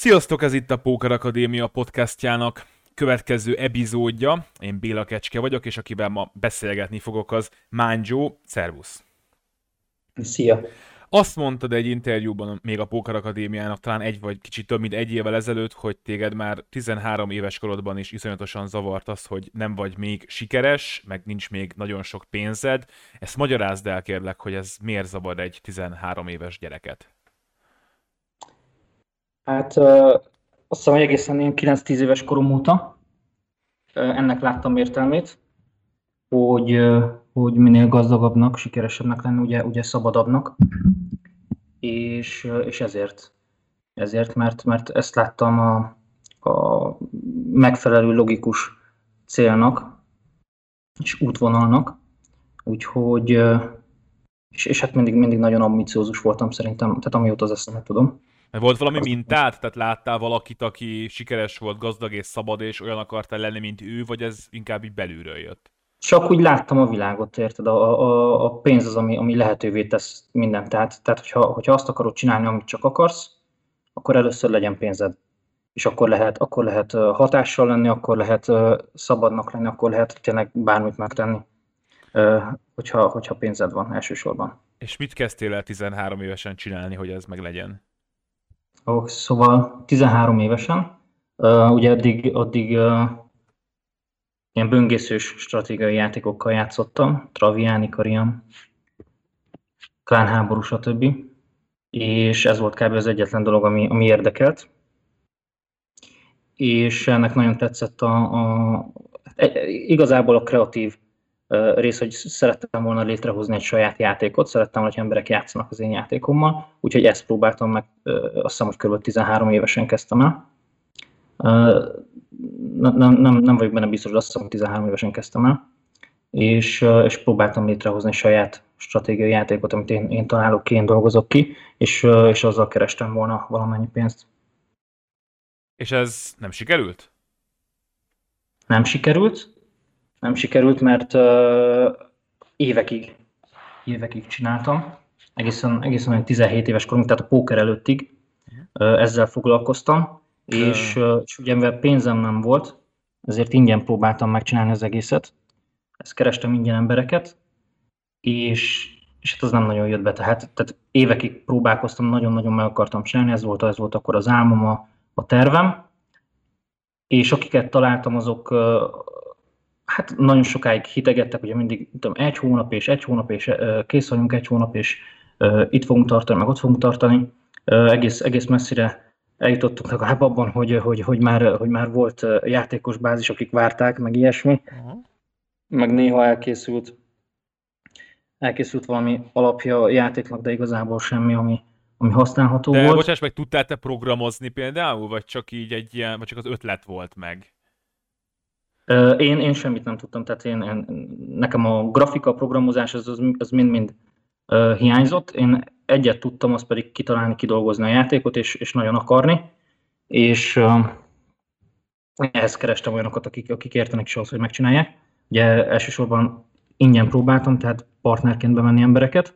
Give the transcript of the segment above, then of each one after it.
Sziasztok, ez itt a Póker Akadémia podcastjának következő epizódja. Én Béla Kecske vagyok, és akivel ma beszélgetni fogok az Mángyó. Szervusz! Szia! Azt mondtad egy interjúban még a Póker Akadémiának, talán egy vagy kicsit több, mint egy évvel ezelőtt, hogy téged már 13 éves korodban is iszonyatosan zavart az, hogy nem vagy még sikeres, meg nincs még nagyon sok pénzed. Ezt magyarázd el kérlek, hogy ez miért zavar egy 13 éves gyereket? Hát azt hiszem, hogy egészen én 9-10 éves korom óta ennek láttam értelmét, hogy, hogy minél gazdagabbnak, sikeresebbnek lenni, ugye, ugye szabadabbnak, és, és ezért, ezért mert, mert ezt láttam a, a megfelelő logikus célnak és útvonalnak, úgyhogy és, és hát mindig, mindig nagyon ambiciózus voltam szerintem, tehát amióta az eszemet tudom. Mert volt valami mintát? Tehát láttál valakit, aki sikeres volt, gazdag és szabad, és olyan akartál lenni, mint ő, vagy ez inkább így belülről jött? Csak úgy láttam a világot, érted? A, a, a pénz az, ami, ami lehetővé tesz mindent. Tehát, tehát hogyha, hogyha azt akarod csinálni, amit csak akarsz, akkor először legyen pénzed. És akkor lehet, akkor lehet hatással lenni, akkor lehet szabadnak lenni, akkor lehet tényleg bármit megtenni, hogyha, hogyha pénzed van elsősorban. És mit kezdtél el 13 évesen csinálni, hogy ez meg legyen? Oh, szóval 13 évesen, uh, ugye addig, addig uh, ilyen böngészős stratégiai játékokkal játszottam, Traviani, Kariam, klánháború, stb. És ez volt kb. az egyetlen dolog, ami, ami érdekelt. És ennek nagyon tetszett a, a igazából a kreatív rész, hogy szerettem volna létrehozni egy saját játékot, szerettem, hogy emberek játszanak az én játékommal, úgyhogy ezt próbáltam meg, azt hiszem, hogy kb. 13 évesen kezdtem el. Nem, nem, nem vagyok benne biztos, de azt hiszem, hogy 13 évesen kezdtem el, és, és próbáltam létrehozni saját stratégiai játékot, amit én, én találok ki, én dolgozok ki, és, és azzal kerestem volna valamennyi pénzt. És ez nem sikerült? Nem sikerült, nem sikerült, mert évekig, évekig csináltam, egészen, egészen olyan 17 éves korom, tehát a póker előttig ezzel foglalkoztam, és, és ugye mivel pénzem nem volt, ezért ingyen próbáltam megcsinálni az egészet. Ezt kerestem ingyen embereket, és, és hát az nem nagyon jött be. Tehát, tehát évekig próbálkoztam, nagyon-nagyon meg akartam csinálni, ez volt, ez volt akkor az álmom, a, a tervem, és akiket találtam, azok hát nagyon sokáig hitegettek, ugye mindig tudom, egy hónap és egy hónap, és kész vagyunk egy hónap, és itt fogunk tartani, meg ott fogunk tartani. Egész, egész messzire eljutottunk legalább abban, hogy, hogy, hogy, már, hogy már volt játékos bázis, akik várták, meg ilyesmi. Uh-huh. Meg néha elkészült, elkészült valami alapja a játéknak, de igazából semmi, ami, ami használható de, volt. Bocsáss meg, tudtál te programozni például, vagy csak így egy ilyen, vagy csak az ötlet volt meg? Én, én semmit nem tudtam, tehát én, én, nekem a grafika, a programozás az, az, mind-mind hiányzott. Én egyet tudtam, az pedig kitalálni, kidolgozni a játékot, és, és nagyon akarni, és ehhez kerestem olyanokat, akik, akik értenek is ahhoz, hogy megcsinálják. Ugye elsősorban ingyen próbáltam, tehát partnerként bemenni embereket.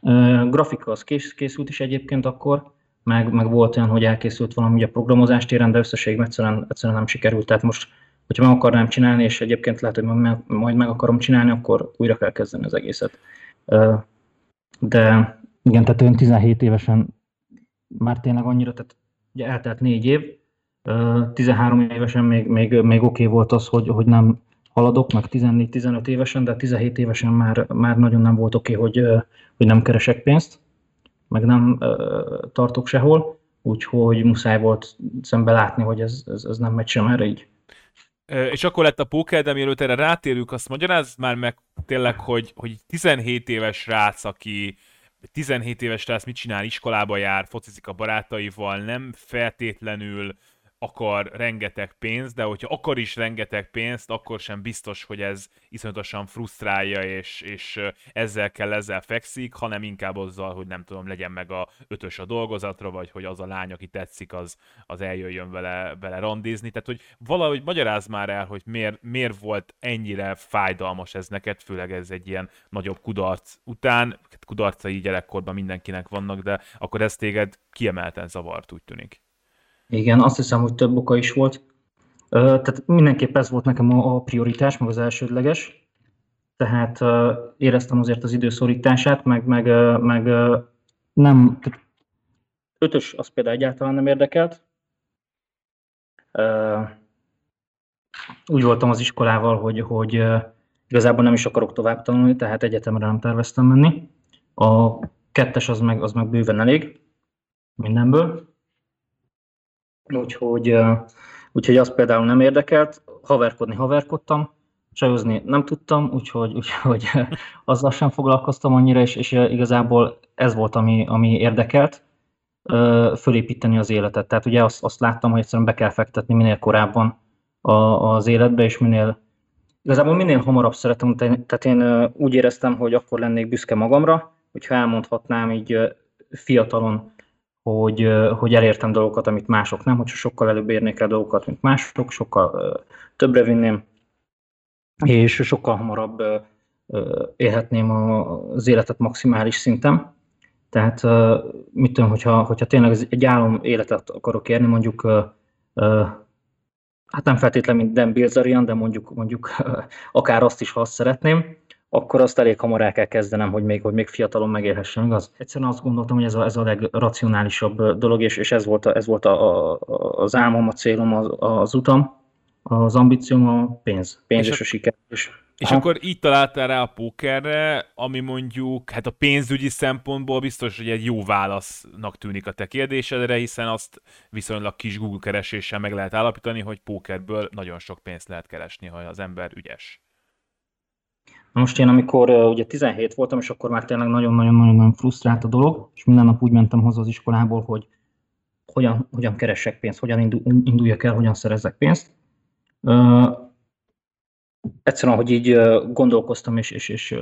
Uh, grafika az kész, készült is egyébként akkor, meg, meg volt olyan, hogy elkészült valami a programozást téren, de összességében egyszerűen, egyszerűen nem sikerült. Tehát most hogyha meg akarnám csinálni, és egyébként lehet, hogy majd meg akarom csinálni, akkor újra kell kezdeni az egészet. De igen, tehát olyan 17 évesen már tényleg annyira, tehát ugye eltelt négy év, 13 évesen még, még, még oké okay volt az, hogy, hogy nem haladok, meg 14-15 évesen, de 17 évesen már, már nagyon nem volt oké, okay, hogy, hogy nem keresek pénzt, meg nem tartok sehol, úgyhogy muszáj volt szembe látni, hogy ez, ez, ez nem megy sem erre így. És akkor lett a póker, de mielőtt erre rátérünk, azt magyarázd már meg tényleg, hogy, hogy 17 éves rác, aki 17 éves rác mit csinál, iskolába jár, focizik a barátaival, nem feltétlenül akar rengeteg pénzt, de hogyha akar is rengeteg pénzt, akkor sem biztos, hogy ez iszonyatosan frusztrálja, és, és ezzel kell, ezzel fekszik, hanem inkább azzal, hogy nem tudom, legyen meg a ötös a dolgozatra, vagy hogy az a lány, aki tetszik, az, az eljöjjön vele, vele randizni. Tehát, hogy valahogy magyaráz már el, hogy miért, miért volt ennyire fájdalmas ez neked, főleg ez egy ilyen nagyobb kudarc után, kudarcai gyerekkorban mindenkinek vannak, de akkor ez téged kiemelten zavart, úgy tűnik. Igen, azt hiszem, hogy több oka is volt. Tehát mindenképp ez volt nekem a prioritás, meg az elsődleges. Tehát éreztem azért az időszorítását, meg, meg, meg nem, ötös az például egyáltalán nem érdekelt. Úgy voltam az iskolával, hogy, hogy igazából nem is akarok tovább tanulni, tehát egyetemre nem terveztem menni. A kettes az meg, az meg bőven elég mindenből. Úgyhogy, úgyhogy az például nem érdekelt. Haverkodni haverkodtam, csajozni nem tudtam, úgyhogy, úgyhogy azzal sem foglalkoztam annyira, és, és igazából ez volt, ami, ami érdekelt, fölépíteni az életet. Tehát ugye azt, azt láttam, hogy egyszerűen be kell fektetni minél korábban a, az életbe, és minél, igazából minél hamarabb szeretem, tehát én úgy éreztem, hogy akkor lennék büszke magamra, hogyha elmondhatnám így fiatalon, hogy, hogy elértem dolgokat, amit mások nem, hogyha sokkal előbb érnék el dolgokat, mint mások, sokkal többre vinném, és sokkal hamarabb élhetném az életet maximális szinten. Tehát mit tudom, hogyha, hogyha tényleg egy álom életet akarok érni, mondjuk hát nem feltétlenül, mint Dan Bilzerian, de mondjuk, mondjuk akár azt is, ha azt szeretném, akkor azt elég hamar el kell kezdenem, hogy még, hogy még fiatalon megélhessem, igaz? Egyszerűen azt gondoltam, hogy ez a, ez a legracionálisabb dolog, és, és ez volt, a, ez volt a, a, az álmom, a célom, az, az utam, az ambícióm a pénz, pénz és, és a, a siker. És, és aha. akkor így találtál rá a pókerre, ami mondjuk, hát a pénzügyi szempontból biztos, hogy egy jó válasznak tűnik a te kérdésedre, hiszen azt viszonylag kis Google kereséssel meg lehet állapítani, hogy pókerből nagyon sok pénzt lehet keresni, ha az ember ügyes. Most én, amikor ugye 17 voltam, és akkor már tényleg nagyon-nagyon-nagyon frusztrált a dolog, és minden nap úgy mentem haza az iskolából, hogy hogyan, hogyan keresek pénzt, hogyan induljak el, hogyan szerezzek pénzt. Uh, egyszerűen, hogy így gondolkoztam és, és, és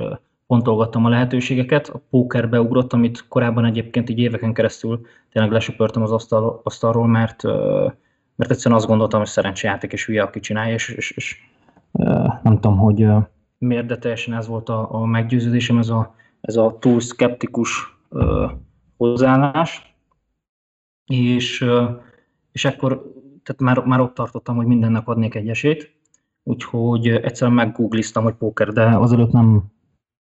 pontolgattam a lehetőségeket, a póker beugrott, amit korábban egyébként így éveken keresztül tényleg lesöpörtem az asztal, asztalról, mert, uh, mert egyszerűen azt gondoltam, hogy szerencsejáték és hülye, aki csinálja, és, és, és nem tudom, hogy miért, de teljesen ez volt a, a meggyőződésem, ez a, ez a túl szkeptikus uh, hozzáállás. És, uh, és akkor tehát már, már ott tartottam, hogy mindennek adnék egy esélyt, úgyhogy egyszerűen meggoogliztam, hogy póker, de azelőtt nem,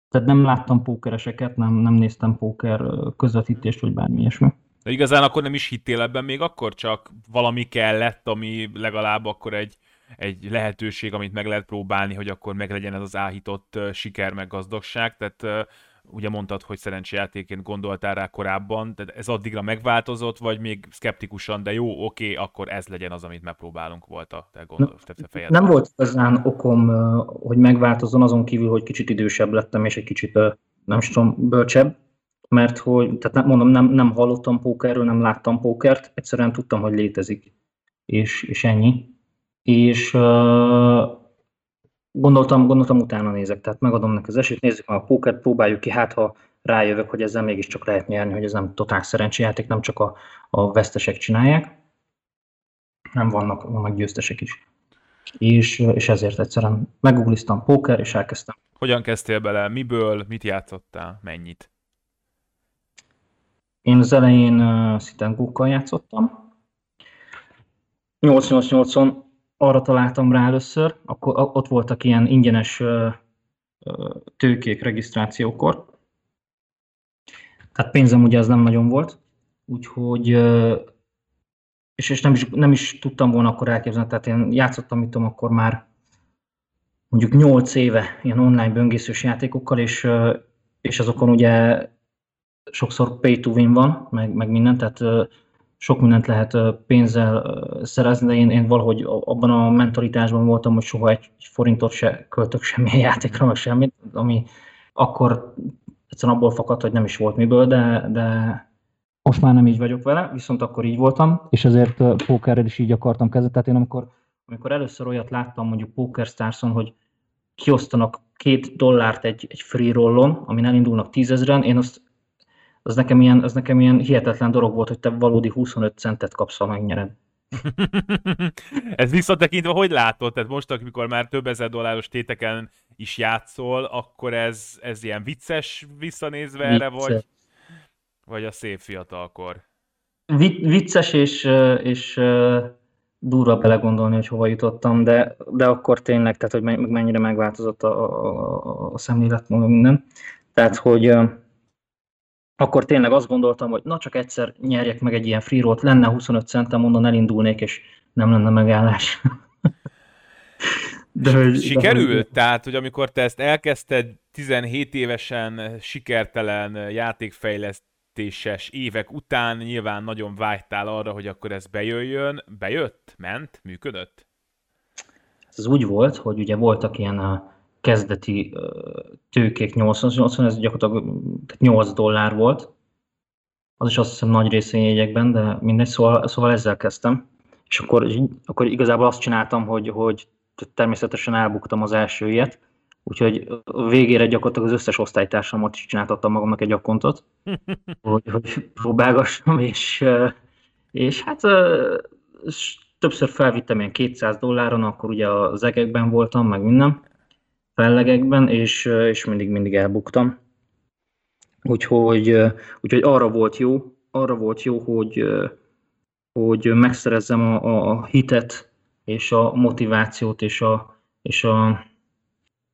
tehát nem láttam pókereseket, nem, nem néztem póker közvetítést, vagy bármi ilyesmi. De igazán akkor nem is hittél ebben még akkor, csak valami kellett, ami legalább akkor egy, egy lehetőség, amit meg lehet próbálni, hogy akkor meglegyen ez az áhított siker meg gazdagság, tehát ugye mondtad, hogy szerencsejátéként gondoltál rá korábban, de ez addigra megváltozott, vagy még szkeptikusan, de jó, oké, akkor ez legyen az, amit megpróbálunk volt a te gondol, te Nem volt igazán okom, hogy megváltozzon, azon kívül, hogy kicsit idősebb lettem, és egy kicsit, nem is tudom, bölcsebb, mert hogy, tehát mondom, nem, nem hallottam pókerről, nem láttam pókert, egyszerűen tudtam, hogy létezik, és, és ennyi. És gondoltam, gondoltam utána nézek, tehát megadom neki az esélyt, nézzük meg a pókert, próbáljuk ki, hát ha rájövök, hogy ezzel mégiscsak lehet nyerni, hogy ez nem totál szerencséjáték, nem csak a, a vesztesek csinálják, nem vannak, vannak győztesek is. És, és ezért egyszerűen megugliztam póker, és elkezdtem. Hogyan kezdtél bele? Miből? Mit játszottál? Mennyit? Én az elején uh, szitengókkal játszottam. 888-on arra találtam rá először, akkor ott voltak ilyen ingyenes tőkék regisztrációkor. Tehát pénzem ugye az nem nagyon volt, úgyhogy és, és nem, is, nem is tudtam volna akkor elképzelni, tehát én játszottam, mit tudom, akkor már mondjuk 8 éve ilyen online böngészős játékokkal, és, és azokon ugye sokszor pay to win van, meg, meg minden, tehát sok mindent lehet pénzzel szerezni, de én, én valahogy abban a mentalitásban voltam, hogy soha egy, egy forintot se költök semmilyen játékra, meg semmit, ami akkor egyszerűen abból fakadt, hogy nem is volt miből, de, de most már nem így vagyok vele, viszont akkor így voltam, és ezért pókerrel is így akartam kezdeni. Tehát én amikor, amikor először olyat láttam mondjuk Poker Starson, hogy kiosztanak két dollárt egy, egy free rollon, amin elindulnak tízezren, én azt az nekem, ilyen, az nekem ilyen hihetetlen dolog volt, hogy te valódi 25 centet kapsz, ha megnyered. Ez visszatekintve, hogy látod? Tehát most, amikor már több ezer dolláros téteken is játszol, akkor ez, ez ilyen vicces visszanézve vicces. erre, vagy, vagy a szép fiatalkor? vicces és, és durva belegondolni, hogy hova jutottam, de, de akkor tényleg, tehát hogy mennyire megváltozott a, a, a szemléletmód, minden. Tehát, hogy akkor tényleg azt gondoltam, hogy na csak egyszer nyerjek meg egy ilyen free roll lenne 25 centem, onnan elindulnék, és nem lenne megállás. De hogy, Sikerült? De, hogy... Tehát, hogy amikor te ezt elkezdted 17 évesen sikertelen játékfejlesztéses évek után, nyilván nagyon vágytál arra, hogy akkor ez bejöjjön. Bejött? Ment? Működött? Ez úgy volt, hogy ugye voltak ilyen a kezdeti tőkék 80, ez gyakorlatilag 8 dollár volt. Az is azt hiszem nagy részén jegyekben, de mindegy, szóval, szóval ezzel kezdtem. És akkor, akkor igazából azt csináltam, hogy, hogy természetesen elbuktam az első ilyet, úgyhogy végére gyakorlatilag az összes osztálytársamat is csináltattam magamnak egy akkontot, hogy, hogy próbálgassam, és, és hát többször felvittem ilyen 200 dolláron, akkor ugye az egekben voltam, meg minden, fellegekben, és, és mindig, mindig elbuktam. Úgyhogy, úgyhogy arra volt jó, arra volt jó, hogy, hogy megszerezzem a, a hitet és a motivációt és, a, és a,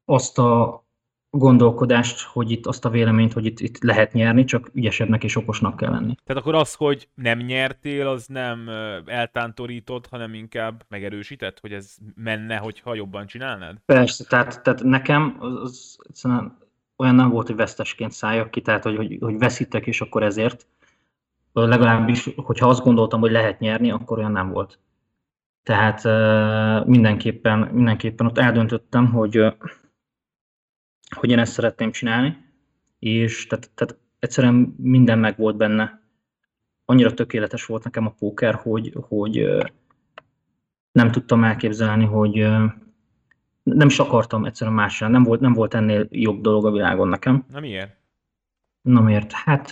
azt a gondolkodást, hogy itt azt a véleményt, hogy itt, itt lehet nyerni, csak ügyesebbnek és okosnak kell lenni. Tehát akkor az, hogy nem nyertél, az nem eltántorított, hanem inkább megerősített, hogy ez menne, hogyha jobban csinálnád? Persze, tehát, tehát nekem az, az egyszerűen olyan nem volt, hogy vesztesként szálljak ki, tehát hogy, hogy, hogy veszítek, és akkor ezért. Legalábbis, hogyha azt gondoltam, hogy lehet nyerni, akkor olyan nem volt. Tehát mindenképpen, mindenképpen ott eldöntöttem, hogy, hogy én ezt szeretném csinálni, és tehát, tehát egyszerűen minden meg volt benne. Annyira tökéletes volt nekem a póker, hogy, hogy nem tudtam elképzelni, hogy nem is akartam egyszerűen másra. Nem volt, nem volt ennél jobb dolog a világon nekem. Na miért? Na miért? Hát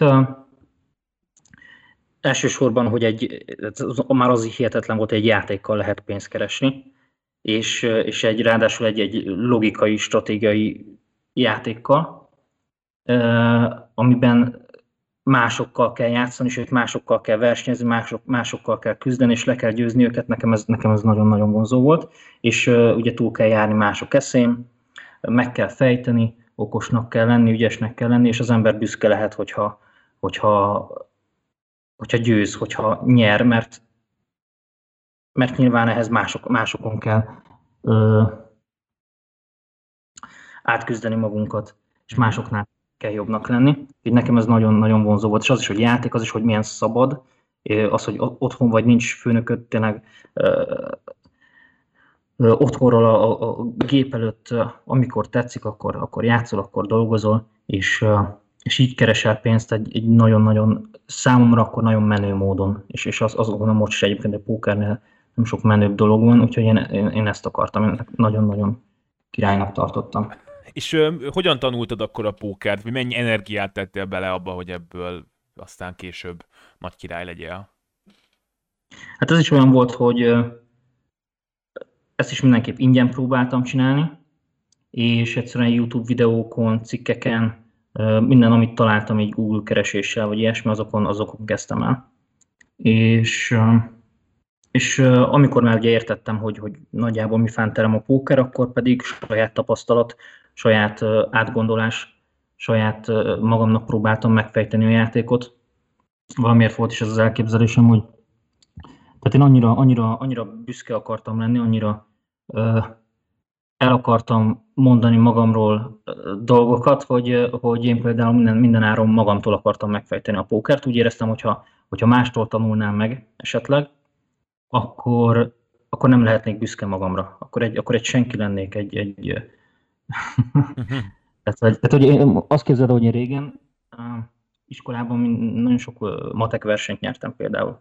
elsősorban, hogy egy, már az hihetetlen volt, hogy egy játékkal lehet pénzt keresni, és, és egy, ráadásul egy, egy logikai, stratégiai játékkal, amiben másokkal kell játszani, sőt másokkal kell versenyezni, mások, másokkal kell küzdeni, és le kell győzni őket, nekem ez, nekem ez nagyon-nagyon vonzó volt, és uh, ugye túl kell járni mások eszén, meg kell fejteni, okosnak kell lenni, ügyesnek kell lenni, és az ember büszke lehet, hogyha, hogyha hogyha győz, hogyha nyer, mert, mert nyilván ehhez mások, másokon kell ö, átküzdeni magunkat, és másoknál kell jobbnak lenni. Így nekem ez nagyon-nagyon vonzó volt, és az is, hogy játék, az is, hogy milyen szabad, az, hogy otthon vagy nincs főnököd, tényleg otthonról a, a, a gép előtt, amikor tetszik, akkor, akkor játszol, akkor dolgozol, és és így keresel pénzt egy, egy nagyon-nagyon, számomra akkor nagyon menő módon, és, és az, az gondolom most is egyébként a pókernél nem sok menőbb dolog van, úgyhogy én, én, én ezt akartam, én nagyon-nagyon királynak tartottam. És ö, hogyan tanultad akkor a pókert, vagy mennyi energiát tettél bele abba, hogy ebből aztán később nagy király legyél? Hát ez is olyan volt, hogy ö, ezt is mindenképp ingyen próbáltam csinálni, és egyszerűen YouTube videókon, cikkeken, minden, amit találtam egy Google kereséssel, vagy ilyesmi, azokon, azokon kezdtem el. És, és amikor már ugye értettem, hogy, hogy nagyjából mi fánterem a póker, akkor pedig saját tapasztalat, saját átgondolás, saját magamnak próbáltam megfejteni a játékot. Valamiért volt is ez az elképzelésem, hogy tehát én annyira, annyira, annyira büszke akartam lenni, annyira el akartam mondani magamról dolgokat, hogy, hogy én például minden, minden áron magamtól akartam megfejteni a pókert. Úgy éreztem, hogyha, hogyha mástól tanulnám meg esetleg, akkor, akkor nem lehetnék büszke magamra. Akkor egy, akkor egy senki lennék, egy... egy tehát, hogy, tehát, hogy én azt képzeld, hogy én régen iskolában nagyon sok matek versenyt nyertem például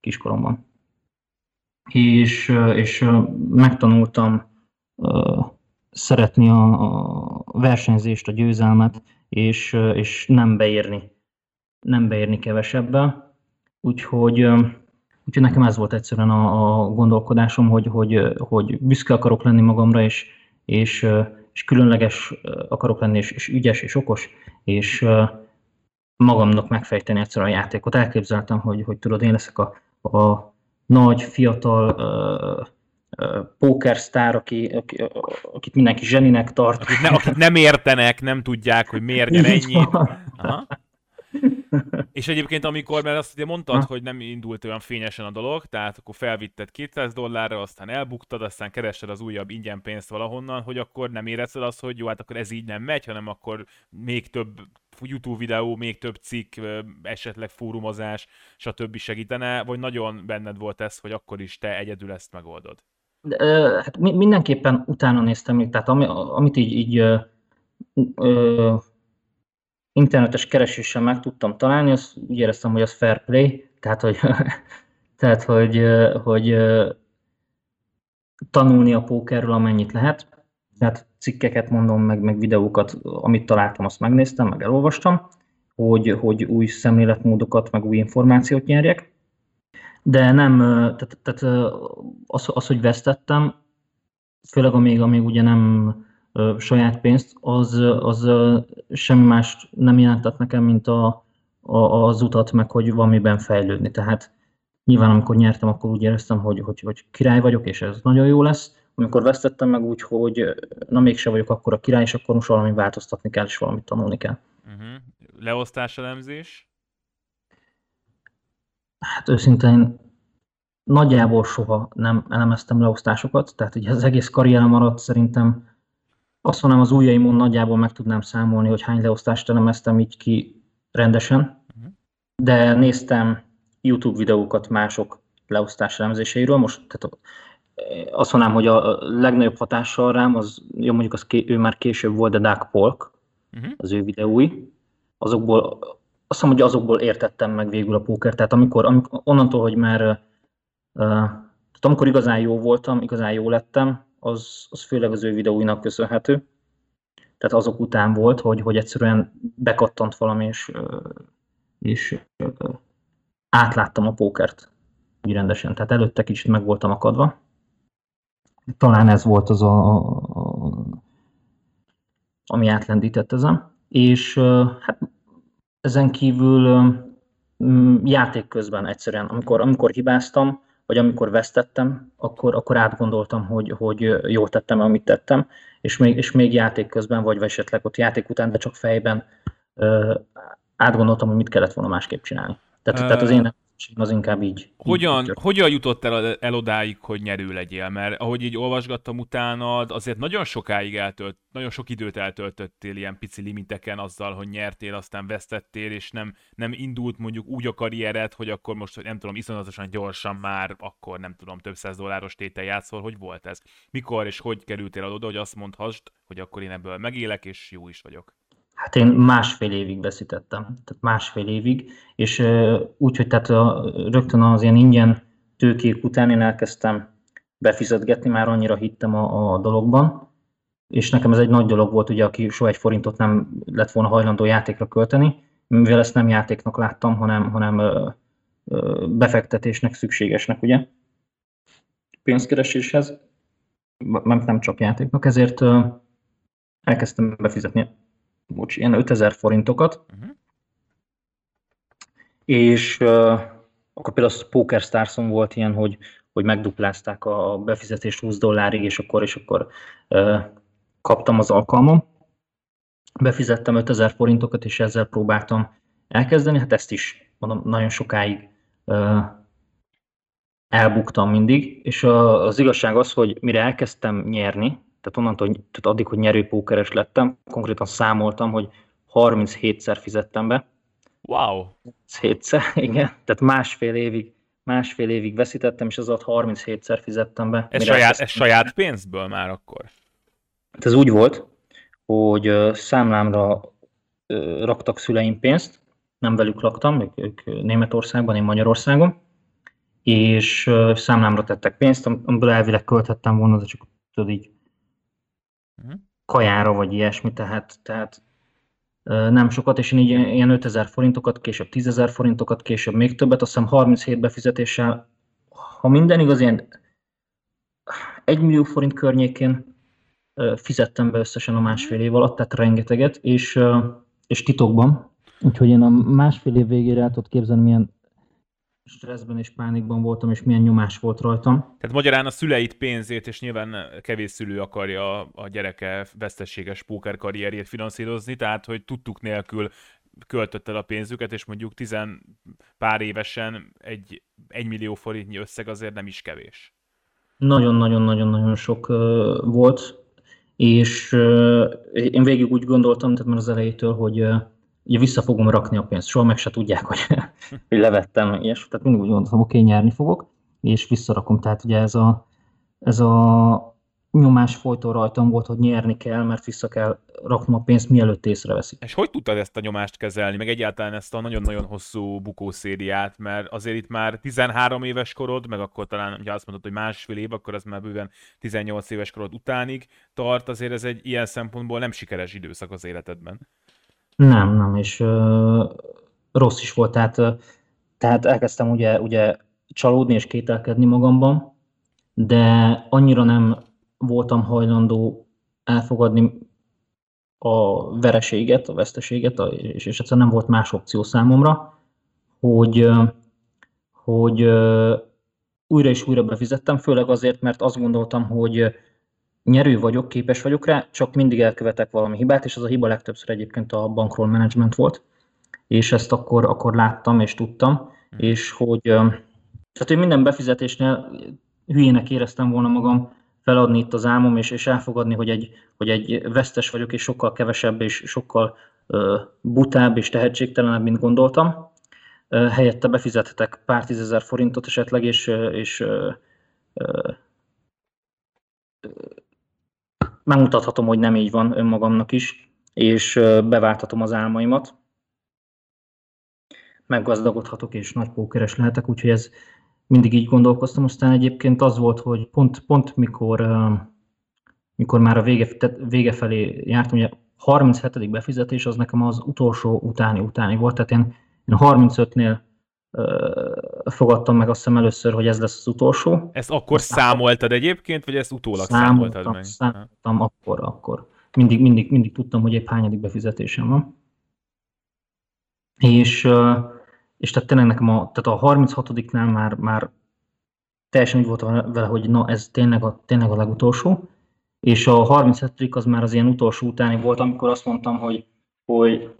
kiskoromban. És, és megtanultam szeretni a, a versenyzést, a győzelmet, és, és nem beírni, nem beírni kevesebbel. Úgyhogy, úgyhogy nekem ez volt egyszerűen a, a gondolkodásom, hogy, hogy, hogy büszke akarok lenni magamra, és, és, és különleges akarok lenni, és, és ügyes, és okos, és, magamnak megfejteni egyszer a játékot. Elképzeltem, hogy, hogy tudod, én leszek a, a nagy, fiatal uh, uh, pókersztár, aki, aki, akit mindenki zseninek tart. Akit, ne, akit nem értenek, nem tudják, hogy miért nyer ennyit. Aha. És egyébként amikor, mert azt ugye mondtad, ha. hogy nem indult olyan fényesen a dolog, tehát akkor felvitted 200 dollárra, aztán elbuktad, aztán keresed az újabb ingyen pénzt valahonnan, hogy akkor nem érezted azt, hogy jó, hát akkor ez így nem megy, hanem akkor még több YouTube videó, még több cikk, esetleg fórumozás, stb. segítene, vagy nagyon benned volt ez, hogy akkor is te egyedül ezt megoldod? De, hát mindenképpen utána néztem, tehát ami, amit így, így ö, ö, internetes kereséssel meg tudtam találni, azt úgy éreztem, hogy az fair play, tehát hogy, tehát, hogy, hogy tanulni a pókerről amennyit lehet. Tehát cikkeket mondom, meg, meg videókat, amit találtam, azt megnéztem, meg elolvastam, hogy, hogy új szemléletmódokat, meg új információt nyerjek. De nem, tehát, tehát az, az, hogy vesztettem, főleg amíg, amíg ugye nem saját pénzt, az, az semmi más nem jelentett nekem, mint a, a, az utat, meg hogy valamiben fejlődni. Tehát nyilván amikor nyertem, akkor úgy éreztem, hogy, hogy, hogy király vagyok, és ez nagyon jó lesz. Amikor vesztettem meg úgy, hogy na mégse vagyok akkor a király, és akkor most valami változtatni kell, és valamit tanulni kell. Uh-huh. Leosztás elemzés? Hát őszintén nagyjából soha nem elemeztem leosztásokat, tehát ugye az egész karrierem alatt szerintem azt mondom, az ujjaimon nagyjából meg tudnám számolni, hogy hány leosztást elemeztem így ki rendesen, uh-huh. de néztem YouTube videókat mások leosztás elemzéseiről. Most tehát azt mondanám, hogy a legnagyobb hatással rám, az jó mondjuk az, ő már később volt, de Doug Polk, uh-huh. az ő videói. Azokból, azt mondom, hogy azokból értettem meg végül a póker. Tehát amikor, amikor onnantól, hogy már uh, tehát amikor igazán jó voltam, igazán jó lettem, az, az főleg az ő videóinak köszönhető. Tehát azok után volt, hogy, hogy egyszerűen bekattant valami, és, és átláttam a pókert úgy rendesen. Tehát előtte kicsit meg voltam akadva. Talán ez volt az, a, a, ami átlendített ezen. És hát ezen kívül játék közben egyszerűen, amikor, amikor hibáztam, vagy amikor vesztettem, akkor, akkor átgondoltam, hogy, hogy jól tettem, amit tettem, és még, és még játék közben, vagy esetleg ott játék után, de csak fejben ö, átgondoltam, hogy mit kellett volna másképp csinálni. Tehát, uh, tehát az én az inkább így. Hogyan, így hogyan jutott el, el odáig, hogy nyerő legyél? Mert ahogy így olvasgattam utána, azért nagyon sokáig eltölt, nagyon sok időt eltöltöttél ilyen pici limiteken azzal, hogy nyertél, aztán vesztettél, és nem, nem indult mondjuk úgy a karriered, hogy akkor most, nem tudom, iszonyatosan gyorsan már, akkor nem tudom, több száz dolláros tétel játszol, hogy volt ez? Mikor és hogy kerültél oda, hogy azt mondhassd, hogy akkor én ebből megélek, és jó is vagyok? Hát én másfél évig veszítettem, tehát másfél évig, és úgy, hogy tehát a, rögtön az ilyen ingyen tőkék után én elkezdtem befizetgetni, már annyira hittem a, a dologban, és nekem ez egy nagy dolog volt, ugye, aki soha egy forintot nem lett volna hajlandó játékra költeni, mivel ezt nem játéknak láttam, hanem, hanem ö, ö, befektetésnek szükségesnek, ugye, pénzkereséshez, nem, nem csak játéknak, ezért ö, elkezdtem befizetni bocs, ilyen 5000 forintokat, uh-huh. és uh, akkor például a Poker Starson volt ilyen, hogy, hogy megduplázták a befizetést 20 dollárig, és akkor, és akkor uh, kaptam az alkalmam. Befizettem 5000 forintokat, és ezzel próbáltam elkezdeni. Hát ezt is mondom, nagyon sokáig uh, elbuktam mindig, és a, az igazság az, hogy mire elkezdtem nyerni, tehát onnantól, tehát addig, hogy nyerőpókeres lettem, konkrétan számoltam, hogy 37-szer fizettem be. Wow! 7-szer, igen. Tehát másfél évig, másfél évig veszítettem, és az alatt 37-szer fizettem be. Ez saját, ez saját pénzből már akkor? Hát ez úgy volt, hogy számlámra raktak szüleim pénzt, nem velük laktam, ők, ők Németországban, én Magyarországon, és számlámra tettek pénzt, amiből elvileg költhettem volna, de csak tudod így. Kajára, vagy ilyesmi, tehát, tehát nem sokat, és én így ilyen 5000 forintokat, később 10 forintokat, később még többet, azt hiszem 37 befizetéssel, ha minden igaz, ilyen 1 millió forint környékén fizettem be összesen a másfél év alatt, tehát rengeteget, és, és titokban. Úgyhogy én a másfél év végére el tudod képzelni, milyen stresszben és pánikban voltam, és milyen nyomás volt rajtam. Tehát magyarán a szüleit pénzét, és nyilván kevés szülő akarja a gyereke vesztességes póker karrierjét finanszírozni, tehát hogy tudtuk nélkül költötted a pénzüket, és mondjuk tizen pár évesen egy, egy millió forintnyi összeg azért nem is kevés. Nagyon-nagyon-nagyon-nagyon sok uh, volt, és uh, én végig úgy gondoltam, tehát már az elejétől, hogy uh, ugye vissza fogom rakni a pénzt, soha meg se tudják, hogy, hogy levettem, és tehát mindig úgy gondoltam, oké, okay, nyerni fogok, és visszarakom, tehát ugye ez a, ez a nyomás folyton rajtam volt, hogy nyerni kell, mert vissza kell raknom a pénzt, mielőtt észreveszik. És hogy tudtad ezt a nyomást kezelni, meg egyáltalán ezt a nagyon-nagyon hosszú bukószériát, mert azért itt már 13 éves korod, meg akkor talán, ha azt mondod, hogy másfél év, akkor az már bőven 18 éves korod utánig tart, azért ez egy ilyen szempontból nem sikeres időszak az életedben. Nem, nem, és uh, rossz is volt, tehát, uh, tehát elkezdtem ugye, ugye csalódni és kételkedni magamban, de annyira nem voltam hajlandó elfogadni a vereséget, a veszteséget, és, és egyszerűen nem volt más opció számomra, hogy, hogy újra és újra befizettem, főleg azért, mert azt gondoltam, hogy nyerő vagyok, képes vagyok rá, csak mindig elkövetek valami hibát, és az a hiba legtöbbször egyébként a bankroll management volt, és ezt akkor, akkor láttam és tudtam, mm. és hogy, tehát, hogy minden befizetésnél hülyének éreztem volna magam, feladni itt az álmom, és, és elfogadni, hogy egy, hogy egy vesztes vagyok, és sokkal kevesebb, és sokkal uh, butább és tehetségtelenebb, mint gondoltam. Uh, helyette befizethetek pár tízezer forintot esetleg, és, és uh, megmutathatom, hogy nem így van önmagamnak is, és beválthatom az álmaimat. Meggazdagodhatok, és nagy pókeres lehetek, úgyhogy ez, mindig így gondolkoztam, aztán egyébként az volt, hogy pont, pont mikor, mikor már a vége, vége felé jártam, ugye 37. befizetés az nekem az utolsó utáni utáni volt, tehát én, én 35-nél fogadtam meg azt hiszem először, hogy ez lesz az utolsó. Ezt akkor Aztán számoltad egyébként, vagy ezt utólag számoltad meg? Számoltam akkor, akkor. Mindig, mindig, mindig tudtam, hogy épp hányadik befizetésem van. És és tehát tényleg nekem a, tehát a 36-nál már, már teljesen úgy voltam vele, hogy na ez tényleg a, tényleg a legutolsó, és a 37 az már az ilyen utolsó utáni volt, amikor azt mondtam, hogy, hogy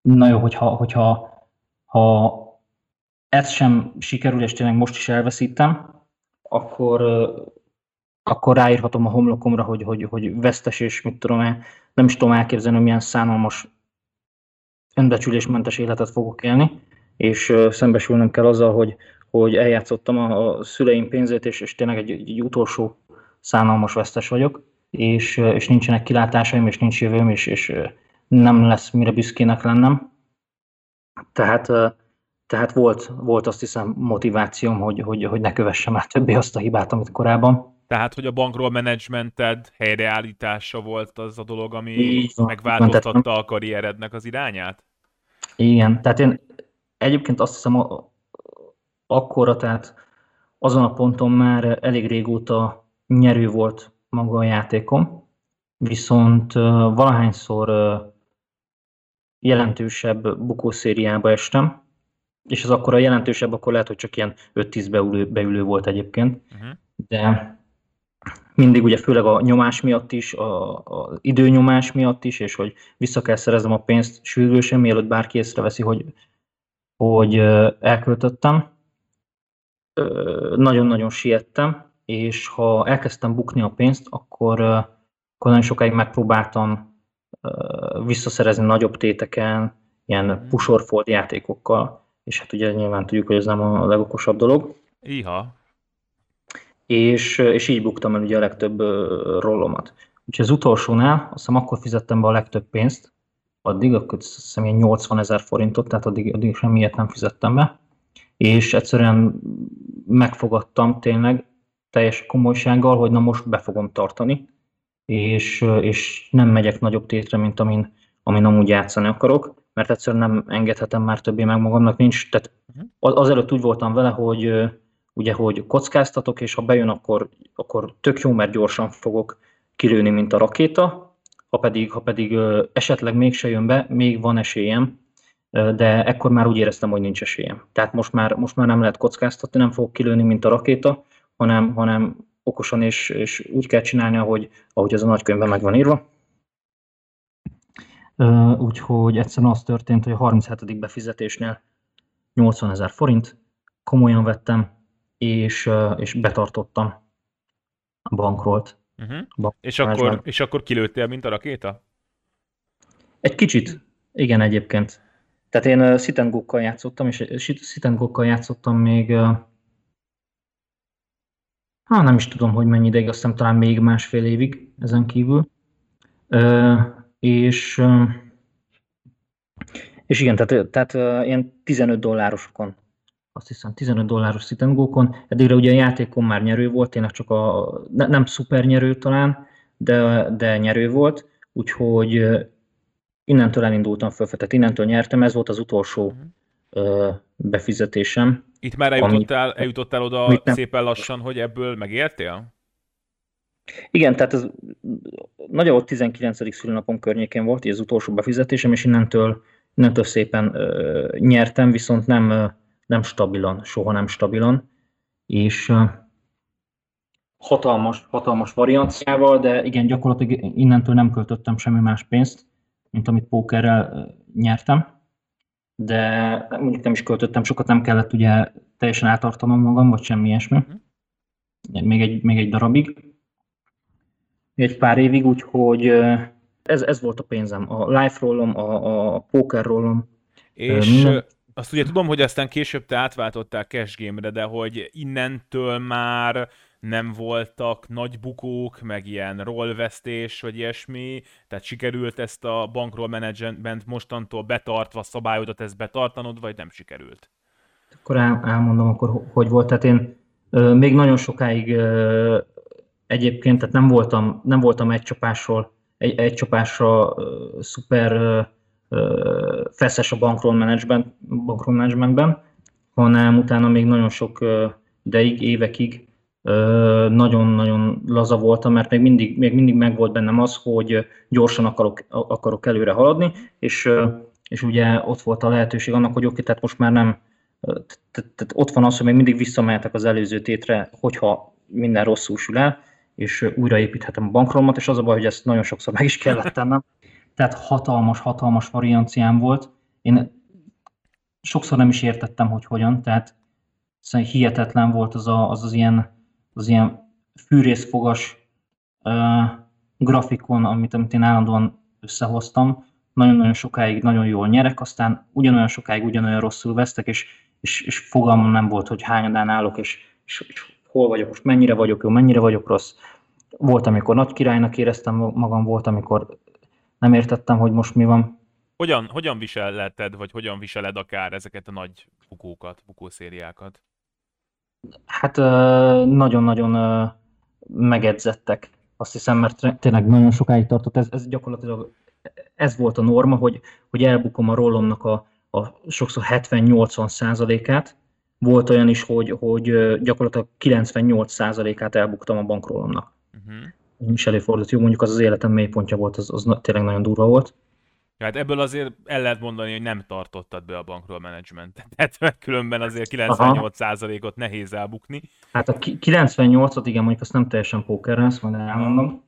na jó, hogyha, hogyha ha ez sem sikerül, és tényleg most is elveszítem, akkor, akkor ráírhatom a homlokomra, hogy, hogy, hogy vesztes, és mit tudom én, nem is tudom elképzelni, milyen szánalmas önbecsülésmentes életet fogok élni és szembesülnöm kell azzal, hogy, hogy eljátszottam a, a szüleim pénzét, és, és tényleg egy, egy utolsó szánalmas vesztes vagyok, és, és nincsenek kilátásaim, és nincs jövőm, és, és nem lesz mire büszkének lennem. Tehát, tehát volt, volt azt hiszem motivációm, hogy, hogy, hogy ne kövessem el többé azt a hibát, amit korábban. Tehát, hogy a bankról menedzsmented helyreállítása volt az a dolog, ami van, megváltoztatta a karrierednek az irányát? Igen, tehát én Egyébként azt hiszem, akkora, tehát azon a ponton már elég régóta nyerő volt maga a játékom, viszont valahányszor jelentősebb bukószériába estem, és az akkor a jelentősebb, akkor lehet, hogy csak ilyen 5-10 beülő, beülő volt egyébként, uh-huh. de mindig ugye főleg a nyomás miatt is, az időnyomás miatt is, és hogy vissza kell szereznem a pénzt sürgősen, mielőtt bárki észreveszi, hogy hogy elköltöttem, nagyon-nagyon siettem, és ha elkezdtem bukni a pénzt, akkor, akkor nagyon sokáig megpróbáltam visszaszerezni nagyobb téteken, ilyen mhm. pusorfold játékokkal, és hát ugye nyilván tudjuk, hogy ez nem a legokosabb dolog. Iha. És, és így buktam el ugye a legtöbb rollomat. Úgyhogy az utolsónál, azt hiszem akkor fizettem be a legtöbb pénzt, addig, akkor azt hiszem 80 ezer forintot, tehát addig, addig semmiért nem fizettem be, és egyszerűen megfogadtam tényleg teljes komolysággal, hogy na most be fogom tartani, és, és nem megyek nagyobb tétre, mint amin, amin amúgy játszani akarok, mert egyszerűen nem engedhetem már többé meg magamnak, nincs, tehát mhm. azelőtt úgy voltam vele, hogy ugye, hogy kockáztatok, és ha bejön, akkor, akkor tök jó, mert gyorsan fogok kilőni, mint a rakéta, ha pedig, ha pedig esetleg mégse jön be, még van esélyem, de ekkor már úgy éreztem, hogy nincs esélyem. Tehát most már, most már nem lehet kockáztatni, nem fogok kilőni, mint a rakéta, hanem, hanem okosan és, és úgy kell csinálni, ahogy, ahogy az a nagykönyvben meg van írva. Úgyhogy egyszerűen az történt, hogy a 37. befizetésnél 80 ezer forint, komolyan vettem, és, és betartottam a bankrolt. Uh-huh. Bank és, akkor, és akkor kilőttél, mint a rakéta? Egy kicsit, igen egyébként. Tehát én Sitengokkal játszottam, és Sitengokkal játszottam még, hát nem is tudom, hogy mennyi ideig, azt hiszem talán még másfél évig ezen kívül. És, és igen, tehát, tehát ilyen 15 dollárosokon, azt hiszem 15 dolláros szitengókon, eddigre ugye a játékon már nyerő volt, tényleg csak a, nem szuper nyerő talán, de, de nyerő volt, úgyhogy innentől elindultam föl, tehát innentől nyertem, ez volt az utolsó uh-huh. befizetésem. Itt már eljutottál, ami, eljutottál oda szépen lassan, hogy ebből megértél? Igen, tehát ez nagyjából 19. szülőnapom környékén volt, az utolsó befizetésem, és innentől, innentől szépen uh, nyertem, viszont nem, uh, nem stabilan, soha nem stabilan, és uh, hatalmas, hatalmas varianciával, de igen, gyakorlatilag innentől nem költöttem semmi más pénzt, mint amit pókerrel nyertem, de mondjuk nem is költöttem sokat, nem kellett ugye teljesen átartanom magam, vagy semmi ilyesmi. Mhm. Még egy, még egy darabig. Egy pár évig, úgyhogy ez, ez volt a pénzem. A life rollom, a, a poker rollom. És minden... azt ugye tudom, hogy aztán később te átváltottál cash game-re, de hogy innentől már nem voltak nagy bukók, meg ilyen rollvesztés, vagy ilyesmi, tehát sikerült ezt a bankroll management mostantól betartva szabályodat ezt betartanod, vagy nem sikerült? Akkor el, elmondom akkor, hogy volt. Tehát én ö, még nagyon sokáig ö, egyébként, tehát nem voltam, nem voltam egy csapásról, egy, egy csapásra ö, szuper ö, ö, feszes a bankroll, management, bankroll managementben, hanem utána még nagyon sok ö, ideig, évekig nagyon-nagyon laza voltam, mert még mindig, még mindig megvolt bennem az, hogy gyorsan akarok, akarok előre haladni, és, és ugye ott volt a lehetőség annak, hogy oké, tehát most már nem, tehát ott van az, hogy még mindig visszamehetek az előző tétre, hogyha minden rosszul sül el, és újraépíthetem a bankrolmat, és az a baj, hogy ezt nagyon sokszor meg is kellett tennem. Tehát hatalmas, hatalmas varianciám volt. Én sokszor nem is értettem, hogy hogyan, tehát hihetetlen volt az a, az, az ilyen az ilyen fűrészfogas uh, grafikon, amit, amit én állandóan összehoztam, nagyon-nagyon sokáig nagyon jól nyerek, aztán ugyanolyan sokáig ugyanolyan rosszul vesztek, és, és, és fogalmam nem volt, hogy hányadán állok, és, és, és hol vagyok most, mennyire vagyok jó, mennyire vagyok rossz. Volt, amikor nagy királynak éreztem magam, volt, amikor nem értettem, hogy most mi van. Hogyan, hogyan viselheted, vagy hogyan viseled akár ezeket a nagy bukókat, bukószériákat? Hát nagyon-nagyon megedzettek, azt hiszem, mert tényleg nagyon sokáig tartott. Ez, ez gyakorlatilag ez volt a norma, hogy, hogy elbukom a rollomnak a, a sokszor 70-80 százalékát. Volt olyan is, hogy, hogy gyakorlatilag 98 százalékát elbuktam a bankrollomnak. Uh-huh. is előfordult. Jó, mondjuk az az életem mélypontja volt, az, az tényleg nagyon durva volt. Hát ebből azért el lehet mondani, hogy nem tartottad be a bankról menedzsmentet. Tehát különben azért 98%-ot nehéz elbukni. Hát a 98-ot, igen, mondjuk azt nem teljesen pókerrel, ezt majd elmondom.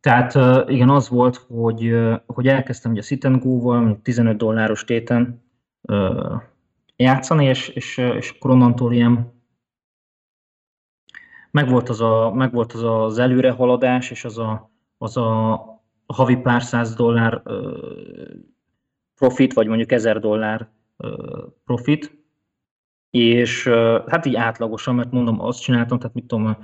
Tehát igen, az volt, hogy, hogy elkezdtem ugye a sit and go-val, 15 dolláros téten játszani, és, és, és akkor onnantól ilyen megvolt az, a, megvolt az az előrehaladás, és az a, az a havi pár száz dollár profit, vagy mondjuk ezer dollár profit, és hát így átlagosan, mert mondom, azt csináltam, tehát mit tudom,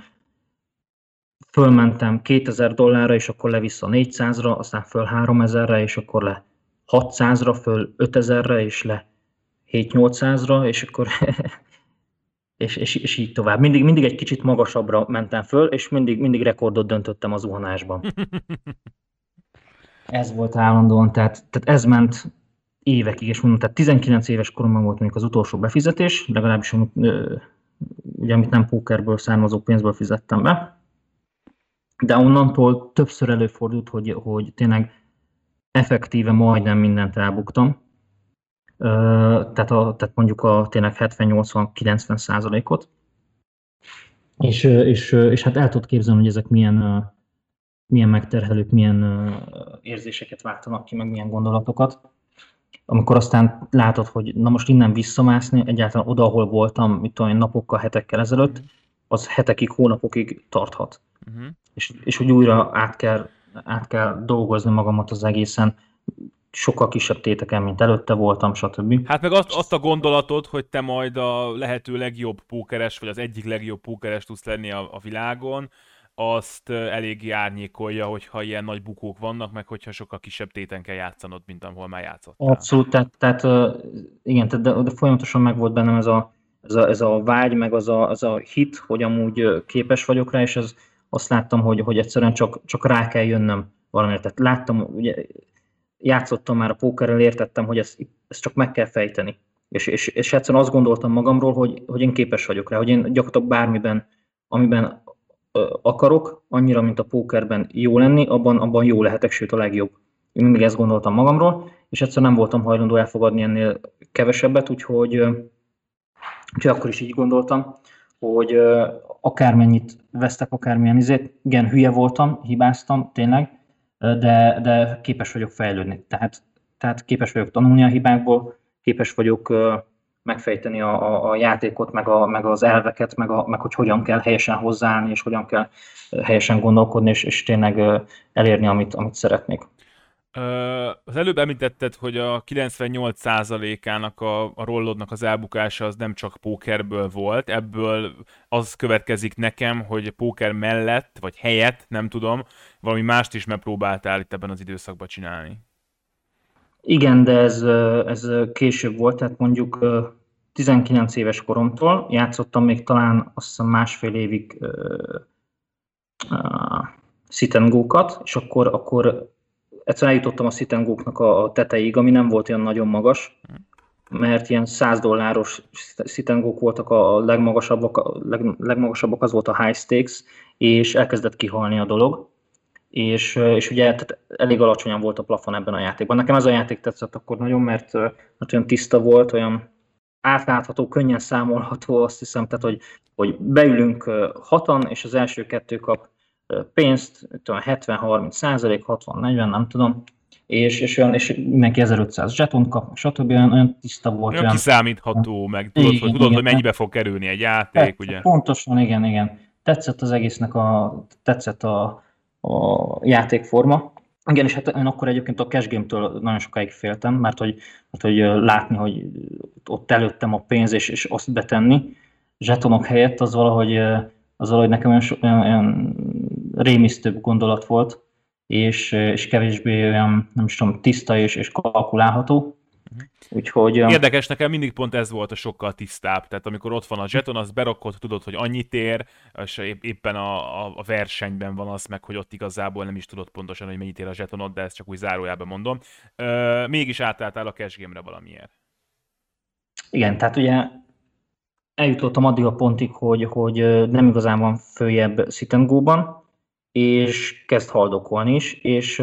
fölmentem 2000 dollárra, és akkor le vissza 400-ra, aztán föl 3000-re, és akkor le 600-ra, föl 5000-re, és le 7-800-ra, és akkor és, és, és, így tovább. Mindig, mindig egy kicsit magasabbra mentem föl, és mindig, mindig rekordot döntöttem az zuhanásban. Ez volt állandóan, tehát, tehát ez ment évekig, és mondom, tehát 19 éves koromban volt még az utolsó befizetés, legalábbis amit, ugye, amit nem pókerből származó pénzből fizettem be. De onnantól többször előfordult, hogy, hogy tényleg effektíve majdnem mindent elbuktam. Tehát, a, tehát mondjuk a tényleg 70-80-90 százalékot. És, és, és hát el tudod képzelni, hogy ezek milyen, milyen megterhelők, milyen érzéseket váltanak ki, meg milyen gondolatokat. Amikor aztán látod, hogy na most innen visszamászni, egyáltalán oda, ahol voltam, mit tudom én, napokkal, hetekkel ezelőtt, az hetekig, hónapokig tarthat. Uh-huh. És, és hogy újra át kell, át kell dolgozni magamat az egészen, sokkal kisebb téteken, mint előtte voltam, stb. Hát meg azt, azt a gondolatot, hogy te majd a lehető legjobb pókeres, vagy az egyik legjobb pókeres tudsz lenni a, a világon, azt eléggé árnyékolja, hogyha ilyen nagy bukók vannak, meg hogyha sokkal kisebb téten kell játszanod, mint ahol már játszottál. Abszolút, tehát, tehát igen, tehát de, de folyamatosan meg volt bennem ez a, ez a, ez a vágy, meg az a, az a hit, hogy amúgy képes vagyok rá, és ez, azt láttam, hogy, hogy egyszerűen csak, csak rá kell jönnöm valamire. Tehát láttam, ugye játszottam már a pókerrel, értettem, hogy ezt, ezt csak meg kell fejteni. És, és, és egyszerűen azt gondoltam magamról, hogy, hogy én képes vagyok rá, hogy én gyakorlatilag bármiben, amiben akarok, annyira, mint a pókerben jó lenni, abban, abban jó lehetek, sőt a legjobb. Én mindig ezt gondoltam magamról, és egyszerűen nem voltam hajlandó elfogadni ennél kevesebbet, úgyhogy, úgyhogy akkor is így gondoltam, hogy akármennyit vesztek, akármilyen izét, igen, hülye voltam, hibáztam, tényleg, de, de képes vagyok fejlődni. Tehát, tehát képes vagyok tanulni a hibákból, képes vagyok megfejteni a, a, a játékot, meg, a, meg az elveket, meg, a, meg hogy hogyan kell helyesen hozzáállni, és hogyan kell helyesen gondolkodni, és, és tényleg elérni, amit, amit szeretnék. Az előbb említetted, hogy a 98%-ának a, a rollodnak az elbukása az nem csak pókerből volt, ebből az következik nekem, hogy póker mellett, vagy helyett, nem tudom, valami mást is megpróbáltál itt ebben az időszakban csinálni. Igen, de ez, ez később volt, tehát mondjuk 19 éves koromtól játszottam még talán azt hiszem másfél évig uh, uh, szitengókat, és akkor, akkor egyszerűen eljutottam a szitengóknak a, a tetejéig, ami nem volt olyan nagyon magas, mert ilyen 100 dolláros szitengók voltak a legmagasabbak, a leg, legmagasabbak az volt a high stakes, és elkezdett kihalni a dolog, és, és ugye tehát elég alacsonyan volt a plafon ebben a játékban. Nekem ez a játék tetszett akkor nagyon, mert, mert olyan tiszta volt, olyan átlátható, könnyen számolható, azt hiszem, tehát hogy, hogy beülünk hatan, és az első kettő kap pénzt, 70-30 százalék, 60-40, nem tudom, és, és, olyan, és mindenki 1500 zsetont kap, stb. Olyan, olyan tiszta volt. Olyan, kiszámítható, meg tudod, igen, hogy, tudod igen, hogy mennyibe fog kerülni egy játék, ugye? Pontosan, igen, igen. Tetszett az egésznek a, tetszett a, a játékforma. Igen, és hát én akkor egyébként a cash game-től nagyon sokáig féltem, mert hogy, mert hogy látni, hogy ott előttem a pénz, és, és azt betenni zsetonok helyett, az valahogy, az valahogy nekem olyan, olyan, olyan rémisztőbb gondolat volt, és, és kevésbé olyan, nem is tudom, tiszta és, és kalkulálható. Úgyhogy, Érdekes, nekem mindig pont ez volt a sokkal tisztább. Tehát amikor ott van a zseton, az berakod, tudod, hogy annyit ér, és éppen a, a, a versenyben van az meg, hogy ott igazából nem is tudod pontosan, hogy mennyit ér a zsetonod, de ezt csak úgy zárójában mondom. Ö, mégis átálltál a cash game-re valamiért. Igen, tehát ugye eljutottam addig a pontig, hogy, hogy nem igazán van följebb szitengóban, és kezd haldokolni is, és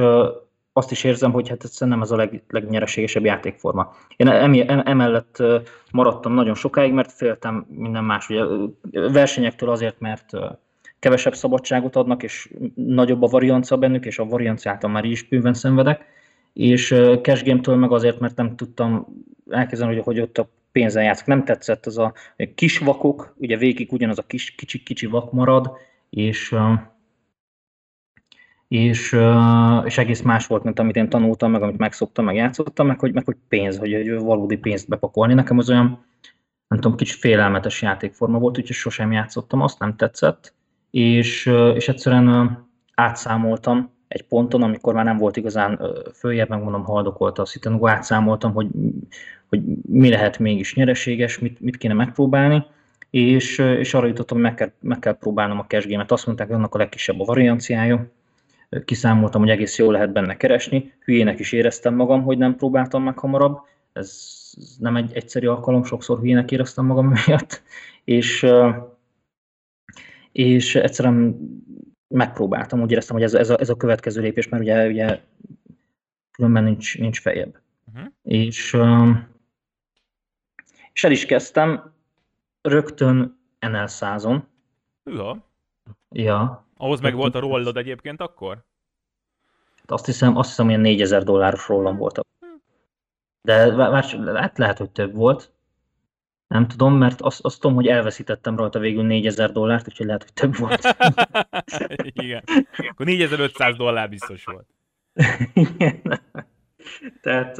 azt is érzem, hogy hát nem ez a leg, legnyereségesebb játékforma. Én emellett maradtam nagyon sokáig, mert féltem minden más. Ugye, versenyektől azért, mert kevesebb szabadságot adnak, és nagyobb a variancia bennük, és a varianciától már is bőven szenvedek, és cash game-től meg azért, mert nem tudtam elkezdeni, hogy, hogy ott a pénzen játszok. Nem tetszett az a kis vakok, ugye végig ugyanaz a kis, kicsi-kicsi vak marad, és és, és egész más volt, mint amit én tanultam, meg amit megszoktam, meg játszottam, meg hogy, meg hogy pénz, hogy, hogy valódi pénzt bepakolni. Nekem az olyan, nem tudom, kicsit félelmetes játékforma volt, úgyhogy sosem játszottam, azt nem tetszett, és, és egyszerűen átszámoltam egy ponton, amikor már nem volt igazán följebb, megmondom, haldokolt a Citadel, átszámoltam, hogy, hogy mi lehet mégis nyereséges, mit, mit kéne megpróbálni, és, és arra jutottam, hogy meg kell, meg kell próbálnom a cash game-et. Azt mondták, hogy annak a legkisebb a varianciája, kiszámoltam, hogy egész jól lehet benne keresni. Hülyének is éreztem magam, hogy nem próbáltam meg hamarabb. Ez nem egy egyszerű alkalom, sokszor hülyének éreztem magam miatt. És, és egyszerűen megpróbáltam, úgy éreztem, hogy ez, ez, a, ez a következő lépés, mert ugye, ugye különben nincs, nincs fejebb. Uh-huh. És, és el is kezdtem rögtön NL százon. Ja. Ja. Ahhoz meg volt a rollod egyébként akkor? Azt hiszem, azt hiszem, ilyen 4000 dolláros rollam volt. De hát lehet, hogy több volt. Nem tudom, mert azt, azt tudom, hogy elveszítettem rajta végül 4000 dollárt, úgyhogy lehet, hogy több volt. Igen. Akkor 4500 dollár biztos volt. Igen. Tehát...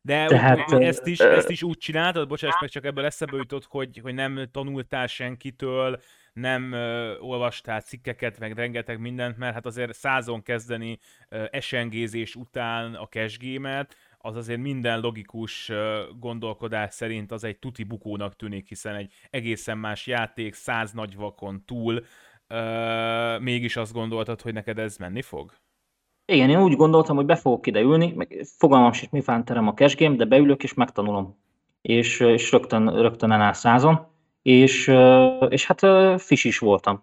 De Tehát, ezt, is, ezt is úgy csináltad, bocsáss meg, csak ebből eszebe jutott, hogy, hogy nem tanultál senkitől, nem ö, olvastál cikkeket, meg rengeteg mindent, mert hát azért százon kezdeni ö, esengézés után a cashgame-et, az azért minden logikus gondolkodás szerint az egy tuti bukónak tűnik, hiszen egy egészen más játék, száz nagy vakon túl, ö, mégis azt gondoltad, hogy neked ez menni fog? Igen, én úgy gondoltam, hogy be fogok ide ülni, meg fogalmam sincs, mi terem a cash game, de beülök és megtanulom. És, és rögtön, rögtön eláll százon és, és hát fis is voltam.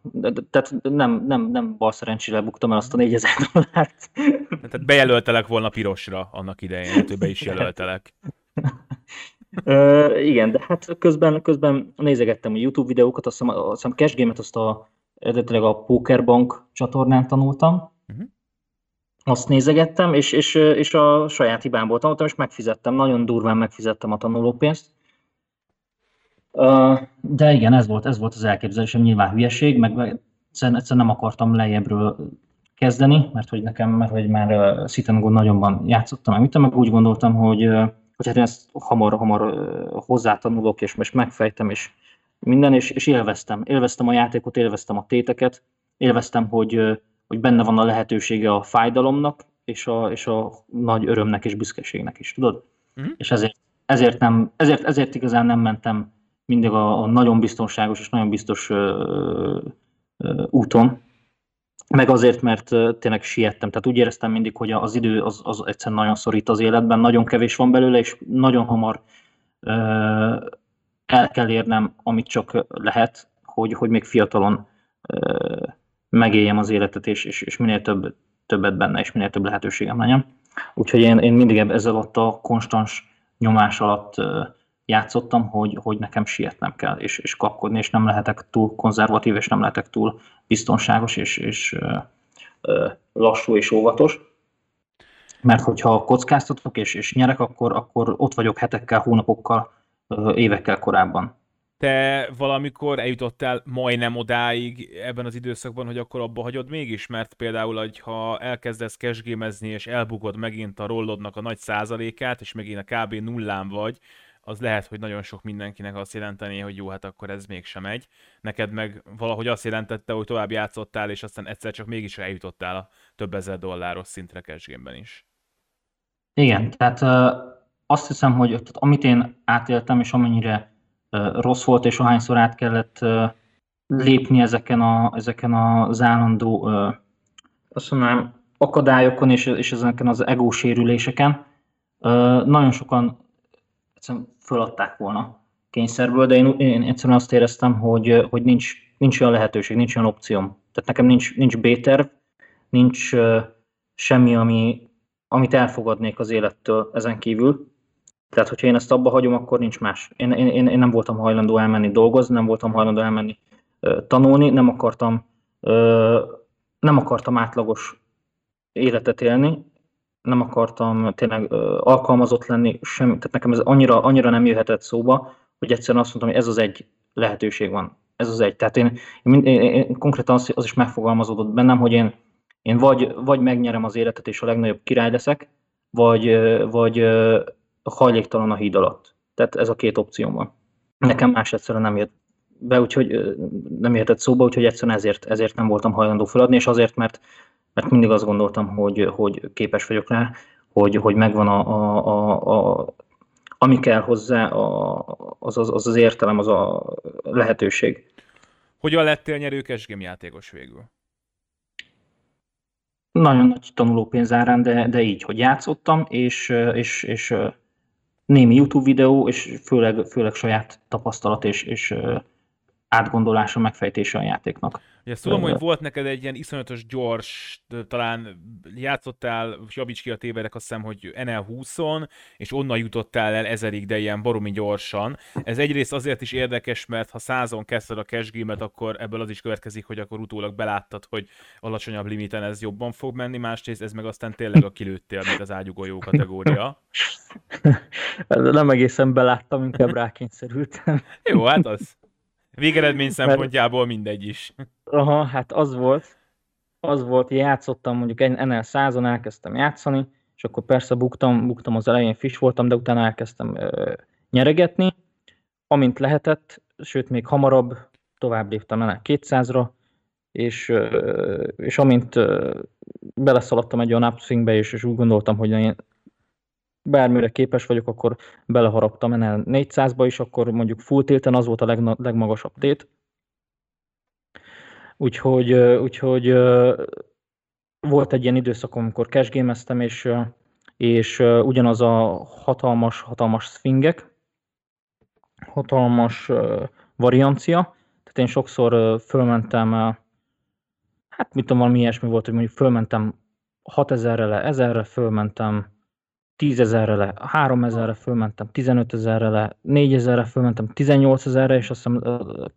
Tehát nem, nem, nem bal szerencsére buktam el azt a 4000 dollárt. Tehát bejelöltelek volna pirosra annak idején, hogy be is jelöltelek. uh, igen, de hát közben, közben nézegettem a YouTube videókat, azt hiszem, azt hiszem Cash Game-et azt a, eredetileg a Pokerbank csatornán tanultam. Uh-huh. Azt nézegettem, és, és, és a saját hibámból tanultam, és megfizettem, nagyon durván megfizettem a tanulópénzt de igen, ez volt, ez volt az elképzelésem, nyilván hülyeség, meg egyszerűen, egyszerűen nem akartam lejjebbről kezdeni, mert hogy nekem, mert hogy már uh, Sit nagyonban játszottam, meg, meg úgy gondoltam, hogy, hogy hát én ezt hamar, hamar hozzátanulok, és most megfejtem, és minden, és, és élveztem. Élveztem a játékot, élveztem a téteket, élveztem, hogy, hogy benne van a lehetősége a fájdalomnak, és a, és a nagy örömnek és büszkeségnek is, tudod? Uh-huh. És ezért, ezért, nem, ezért, ezért igazán nem mentem mindig a, a nagyon biztonságos és nagyon biztos ö, ö, úton, meg azért, mert tényleg siettem. Tehát úgy éreztem mindig, hogy az idő az, az egyszerűen nagyon szorít az életben, nagyon kevés van belőle, és nagyon hamar ö, el kell érnem, amit csak lehet, hogy, hogy még fiatalon ö, megéljem az életet, és, és, és minél több, többet benne, és minél több lehetőségem legyen. Úgyhogy én, én mindig ezzel ott a konstans nyomás alatt játszottam, hogy, hogy nekem sietnem kell, és, és kapkodni, és nem lehetek túl konzervatív, és nem lehetek túl biztonságos, és, és ö, ö, lassú és óvatos. Mert hogyha kockáztatok és, és nyerek, akkor, akkor ott vagyok hetekkel, hónapokkal, ö, évekkel korábban. Te valamikor eljutottál majdnem odáig ebben az időszakban, hogy akkor abba hagyod mégis, mert például, ha elkezdesz cashgémezni, és elbukod megint a rollodnak a nagy százalékát, és megint a kb. nullán vagy, az lehet, hogy nagyon sok mindenkinek azt jelenteni, hogy jó, hát akkor ez mégsem megy. Neked meg valahogy azt jelentette, hogy tovább játszottál, és aztán egyszer csak mégis eljutottál a több ezer dolláros szintre cashgame is. Igen, tehát azt hiszem, hogy tehát, amit én átéltem, és amennyire rossz volt, és ahányszor át kellett lépni ezeken, a, ezeken az állandó azt mondom, akadályokon és, és ezeken az egósérüléseken, nagyon sokan föladták volna kényszerből, de én, én egyszerűen azt éreztem, hogy, hogy nincs, nincs olyan lehetőség, nincs olyan opcióm. Tehát nekem nincs, nincs B-terv, nincs uh, semmi, ami, amit elfogadnék az élettől ezen kívül. Tehát, hogyha én ezt abba hagyom, akkor nincs más. Én, én, én nem voltam hajlandó elmenni dolgozni, nem voltam hajlandó elmenni uh, tanulni, nem akartam, uh, nem akartam átlagos életet élni, nem akartam tényleg alkalmazott lenni, sem, tehát nekem ez annyira, annyira nem jöhetett szóba, hogy egyszerűen azt mondtam, hogy ez az egy lehetőség van. Ez az egy. Tehát én, én, én, én konkrétan az, az is megfogalmazódott bennem, hogy én, én vagy, vagy megnyerem az életet, és a legnagyobb király leszek, vagy, vagy hajléktalan a híd alatt. Tehát ez a két opció van. Nekem más egyszerűen nem jött be, úgyhogy nem jöhetett szóba, úgyhogy egyszerűen ezért, ezért nem voltam hajlandó feladni, és azért, mert mert mindig azt gondoltam, hogy, hogy képes vagyok rá, hogy, hogy megvan a, a, a, a ami kell hozzá, a, az, az, az az értelem, az a lehetőség. Hogyan lettél nyerő game játékos végül? Nagyon nagy tanulópénzárán, de, de így, hogy játszottam, és, és, és némi YouTube videó, és főleg, főleg saját tapasztalat és, és átgondolása, megfejtése a játéknak. Ugye tudom, hogy volt neked egy ilyen iszonyatos gyors, talán játszottál, javíts ki a tévedek, azt hiszem, hogy NL20-on, és onnan jutottál el ezerig, de ilyen baromi gyorsan. Ez egyrészt azért is érdekes, mert ha százon kezdted a cash game akkor ebből az is következik, hogy akkor utólag beláttad, hogy alacsonyabb limiten ez jobban fog menni, másrészt ez meg aztán tényleg a kilőttél, mint az ágyugójó kategória. Nem egészen beláttam, inkább rákényszerültem. Jó, hát az. Végeredmény szempontjából mindegy is. Aha, hát az volt, az volt, játszottam mondjuk ennél százon, elkezdtem játszani, és akkor persze buktam, buktam az elején, fish voltam, de utána elkezdtem ö, nyeregetni, amint lehetett, sőt még hamarabb tovább léptem el 200-ra, és, ö, és amint ö, beleszaladtam egy olyan upswingbe, és, és úgy gondoltam, hogy én bármire képes vagyok, akkor beleharaptam ennél 400-ba is, akkor mondjuk full tilten az volt a legna- legmagasabb tét. Úgyhogy, úgyhogy volt egy ilyen időszakom, amikor cashgame és, és ugyanaz a hatalmas, hatalmas swingek, hatalmas variancia, tehát én sokszor fölmentem, hát mit tudom, valami ilyesmi volt, hogy mondjuk fölmentem 6000-re le, 1000-re fölmentem 10 ezerre le, 3 ezerre fölmentem, 15 ezerre le, 4 ezerre fölmentem, 18 ezerre, és azt hiszem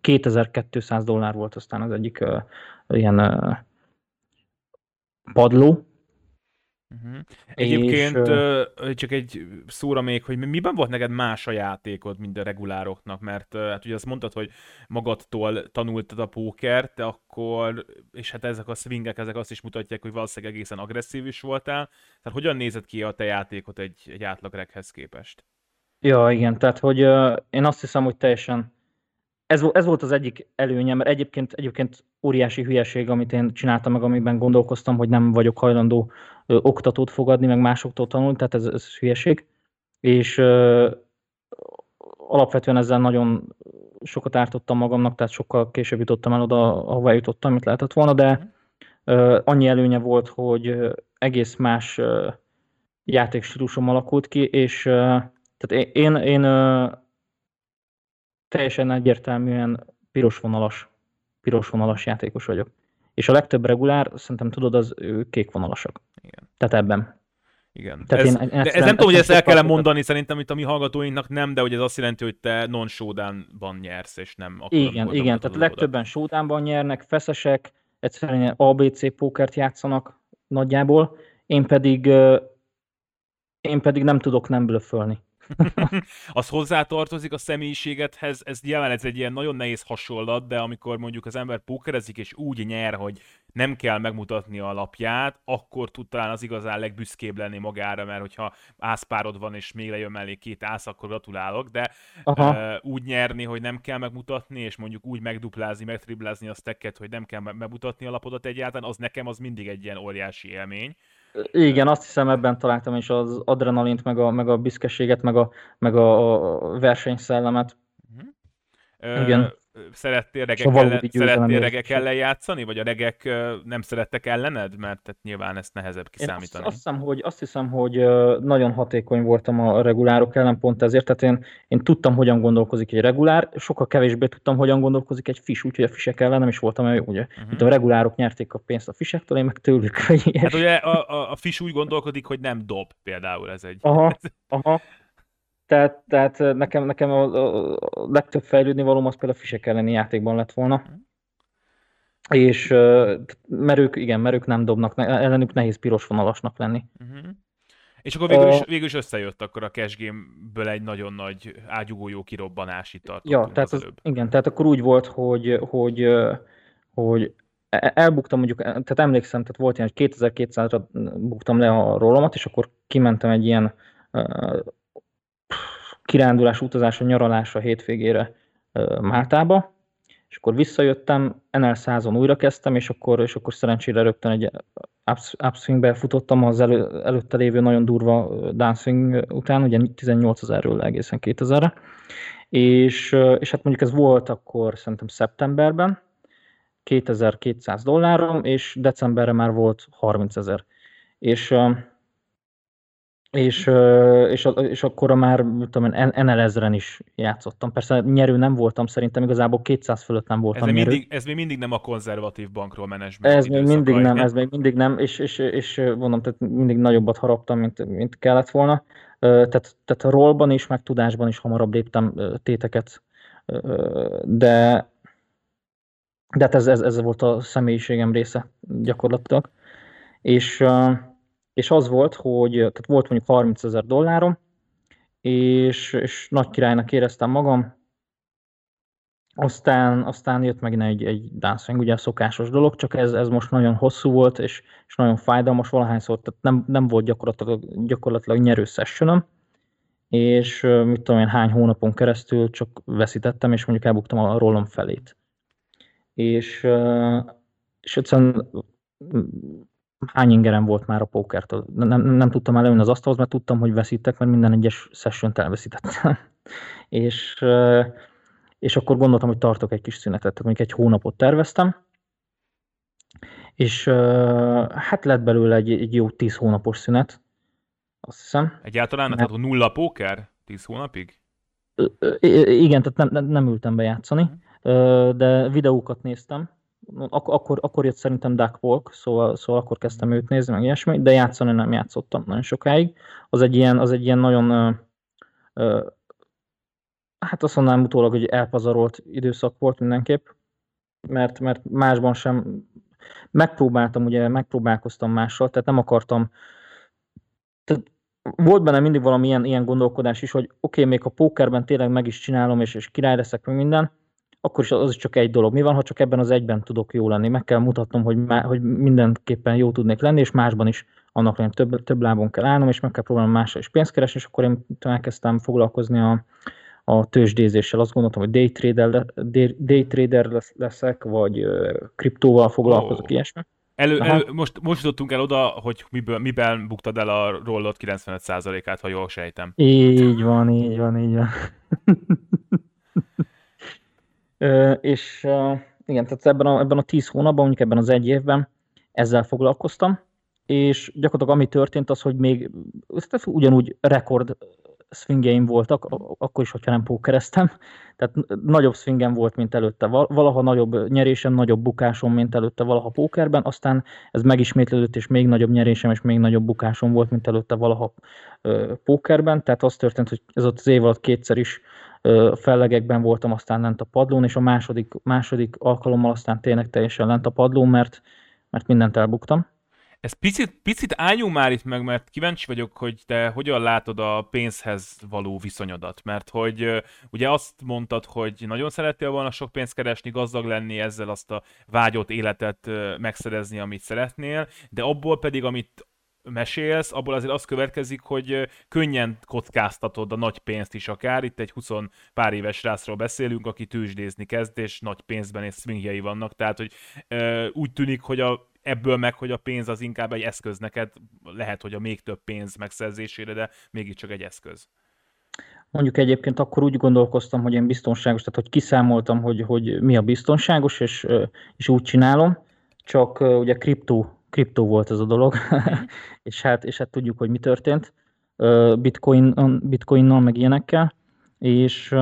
2200 dollár volt aztán az egyik uh, ilyen uh, padló, Uh-huh. Egyébként és, uh, csak egy szóra még, hogy miben volt neked más a játékod, mint a regulároknak, mert uh, hát ugye azt mondtad, hogy magadtól tanultad a pókert, de akkor, és hát ezek a swingek, ezek azt is mutatják, hogy valószínűleg egészen agresszív is voltál. Tehát hogyan nézett ki a te játékot egy, egy átlagreghez képest? Ja, igen, tehát hogy uh, én azt hiszem, hogy teljesen ez, ez volt az egyik előnye, mert egyébként, egyébként óriási hülyeség, amit én csináltam meg, amiben gondolkoztam, hogy nem vagyok hajlandó ö, oktatót fogadni, meg másoktól tanulni, tehát ez, ez hülyeség. És ö, alapvetően ezzel nagyon sokat ártottam magamnak, tehát sokkal később jutottam el oda, ahova jutottam, amit lehetett volna, de ö, annyi előnye volt, hogy egész más ö, játékstílusom alakult ki, és ö, tehát én, én, én teljesen egyértelműen piros vonalas, piros vonalas játékos vagyok. És a legtöbb regulár, szerintem tudod, az kék vonalasak. Igen. Tehát ebben. Igen. Tehát ez, én, de ez nem tudom, hogy ezt el kell mondani, szerintem itt a mi hallgatóinknak nem, de hogy ez azt jelenti, hogy te non showdownban nyersz, és nem akkor, Igen, igen, tehát legtöbben showdownban nyernek, feszesek, egyszerűen ABC pókert játszanak nagyjából, én pedig én pedig nem tudok nem blöffölni. az hozzátartozik a személyiségedhez, ez nyilván ez egy ilyen nagyon nehéz hasonlat, de amikor mondjuk az ember pókerezik és úgy nyer, hogy nem kell megmutatni a lapját, akkor tud talán az igazán legbüszkébb lenni magára, mert hogyha ászpárod van és még lejön mellé két ász, akkor gratulálok, de uh, úgy nyerni, hogy nem kell megmutatni, és mondjuk úgy megduplázni, megtriblázni a stacket, hogy nem kell megmutatni a lapodat egyáltalán, az nekem az mindig egy ilyen óriási élmény. Igen, azt hiszem ebben találtam is az adrenalint, meg a, meg a büszkeséget, meg a, meg a versenyszellemet. Uh-huh. Igen. Szerettél regek, ellen, szerettél regek ellen játszani, vagy a regek nem szerettek ellened? Mert tehát nyilván ezt nehezebb kiszámítani. Én azt, azt, hiszem, hogy, azt hiszem, hogy nagyon hatékony voltam a regulárok ellen, pont ezért, tehát én, én tudtam, hogyan gondolkozik egy regulár, sokkal kevésbé tudtam, hogyan gondolkozik egy fis, úgyhogy a fisek ellen nem is voltam jó, ugye. Uh-huh. Itt a regulárok nyerték a pénzt a fisektől, én meg tőlük. Hát ugye a, a, a fis úgy gondolkodik, hogy nem dob például ez egy... Aha, aha. Tehát, tehát nekem, nekem a, a legtöbb fejlődni valóm az például a fisek elleni játékban lett volna. És mert ők, igen, mert ők nem dobnak, ellenük nehéz piros vonalasnak lenni. Uh-huh. És akkor végül is, végül is összejött akkor a cash game-ből egy nagyon nagy ágyugó jó kirobbanás itt Ja, tehát az, igen, tehát akkor úgy volt, hogy, hogy, hogy e, elbuktam mondjuk, tehát emlékszem, tehát volt ilyen, hogy 2200-ra buktam le a rólomat, és akkor kimentem egy ilyen kirándulás, utazásra, nyaralásra hétvégére Máltába, és akkor visszajöttem, NL 100-on újra kezdtem, és akkor, és akkor szerencsére rögtön egy upswingbe futottam az elő, előtte lévő nagyon durva downswing után, ugye 18 ezerről egészen 2000-re, és, és hát mondjuk ez volt akkor szerintem szeptemberben, 2200 dollárom, és decemberre már volt 30 ezer. És és, és, és akkor már, tudom én, NL ezeren is játszottam. Persze nyerő nem voltam, szerintem igazából 200 fölött nem voltam ez nyerő. Mindig, ez még mindig nem a konzervatív bankról menedzsment Ez még mindig nem, ez még mindig nem, és, és, és mondom, tehát mindig nagyobbat haraptam, mint, mint kellett volna. Tehát, tehát a rollban is, meg tudásban is hamarabb léptem téteket, de, de hát ez, ez, ez volt a személyiségem része gyakorlatilag. És és az volt, hogy tehát volt mondjuk 30 ezer dollárom, és, és nagy királynak éreztem magam, aztán, aztán jött meg egy, egy dancing, ugye a szokásos dolog, csak ez, ez most nagyon hosszú volt, és, és nagyon fájdalmas valahányszor, tehát nem, nem volt gyakorlatilag, gyakorlatilag nyerő sessionom, és mit tudom én, hány hónapon keresztül csak veszítettem, és mondjuk elbuktam a rollom felét. És, és egyszerűen hány ingerem volt már a pókertől. Nem, nem, tudtam előni az asztalhoz, mert tudtam, hogy veszítek, mert minden egyes session elveszítettem. és, és akkor gondoltam, hogy tartok egy kis szünetet, tehát mondjuk egy hónapot terveztem, és hát lett belőle egy, egy jó tíz hónapos szünet, azt hiszem. Egyáltalán? Mert... Tehát nulla póker? Tíz hónapig? Igen, tehát nem, nem, ültem be játszani, de videókat néztem, Ak- akkor, akkor jött szerintem Duck Walk, szóval, szóval akkor kezdtem őt nézni, meg ilyesmi, de játszani nem játszottam nagyon sokáig. Az egy ilyen, az egy ilyen nagyon, ö, ö, hát azt mondanám utólag, hogy elpazarolt időszak volt mindenképp, mert, mert másban sem, megpróbáltam, ugye megpróbálkoztam mással, tehát nem akartam, tehát volt benne mindig valami ilyen, ilyen gondolkodás is, hogy oké, okay, még a pókerben tényleg meg is csinálom, és, és király leszek, meg minden, akkor is az is csak egy dolog. Mi van, ha csak ebben az egyben tudok jó lenni? Meg kell mutatnom, hogy, má, hogy mindenképpen jó tudnék lenni, és másban is annak lenni több, több lábon kell állnom, és meg kell próbálnom másra is pénzt keresni, és akkor én elkezdtem foglalkozni a, a tőzsdézéssel. Azt gondoltam, hogy day trader, day trader leszek, vagy kriptóval foglalkozok, oh. ilyesmi. Elő, elő, most, most jutottunk el oda, hogy miből, miben buktad el a rollot 95%-át, ha jól sejtem. Így van, így van, így van. és igen, tehát ebben a, ebben a tíz hónapban, mondjuk ebben az egy évben ezzel foglalkoztam, és gyakorlatilag ami történt az, hogy még ugyanúgy rekord swingjeim voltak, akkor is, hogyha nem pókereztem, tehát nagyobb swingem volt, mint előtte, valaha nagyobb nyerésem, nagyobb bukásom, mint előtte valaha pókerben, aztán ez megismétlődött, és még nagyobb nyerésem, és még nagyobb bukásom volt, mint előtte valaha pókerben, tehát az történt, hogy ez ott az év alatt kétszer is fellegekben voltam, aztán lent a padlón, és a második, második alkalommal aztán tényleg teljesen lent a padlón, mert, mert mindent elbuktam. Ez picit, picit álljunk már itt meg, mert kíváncsi vagyok, hogy te hogyan látod a pénzhez való viszonyodat. Mert hogy ugye azt mondtad, hogy nagyon szerettél volna sok pénzt keresni, gazdag lenni, ezzel azt a vágyott életet megszerezni, amit szeretnél, de abból pedig, amit mesélsz, abból azért az következik, hogy könnyen kockáztatod a nagy pénzt is akár. Itt egy 20 pár éves rászról beszélünk, aki tőzsdézni kezd, és nagy pénzben és swingjei vannak. Tehát, hogy ö, úgy tűnik, hogy a, ebből meg, hogy a pénz az inkább egy eszköz neked, lehet, hogy a még több pénz megszerzésére, de mégiscsak egy eszköz. Mondjuk egyébként akkor úgy gondolkoztam, hogy én biztonságos, tehát hogy kiszámoltam, hogy, hogy mi a biztonságos, és, és úgy csinálom, csak ugye kriptó kriptó volt ez a dolog, és, hát, és hát tudjuk, hogy mi történt Bitcoin, bitcoinnal, meg ilyenekkel, és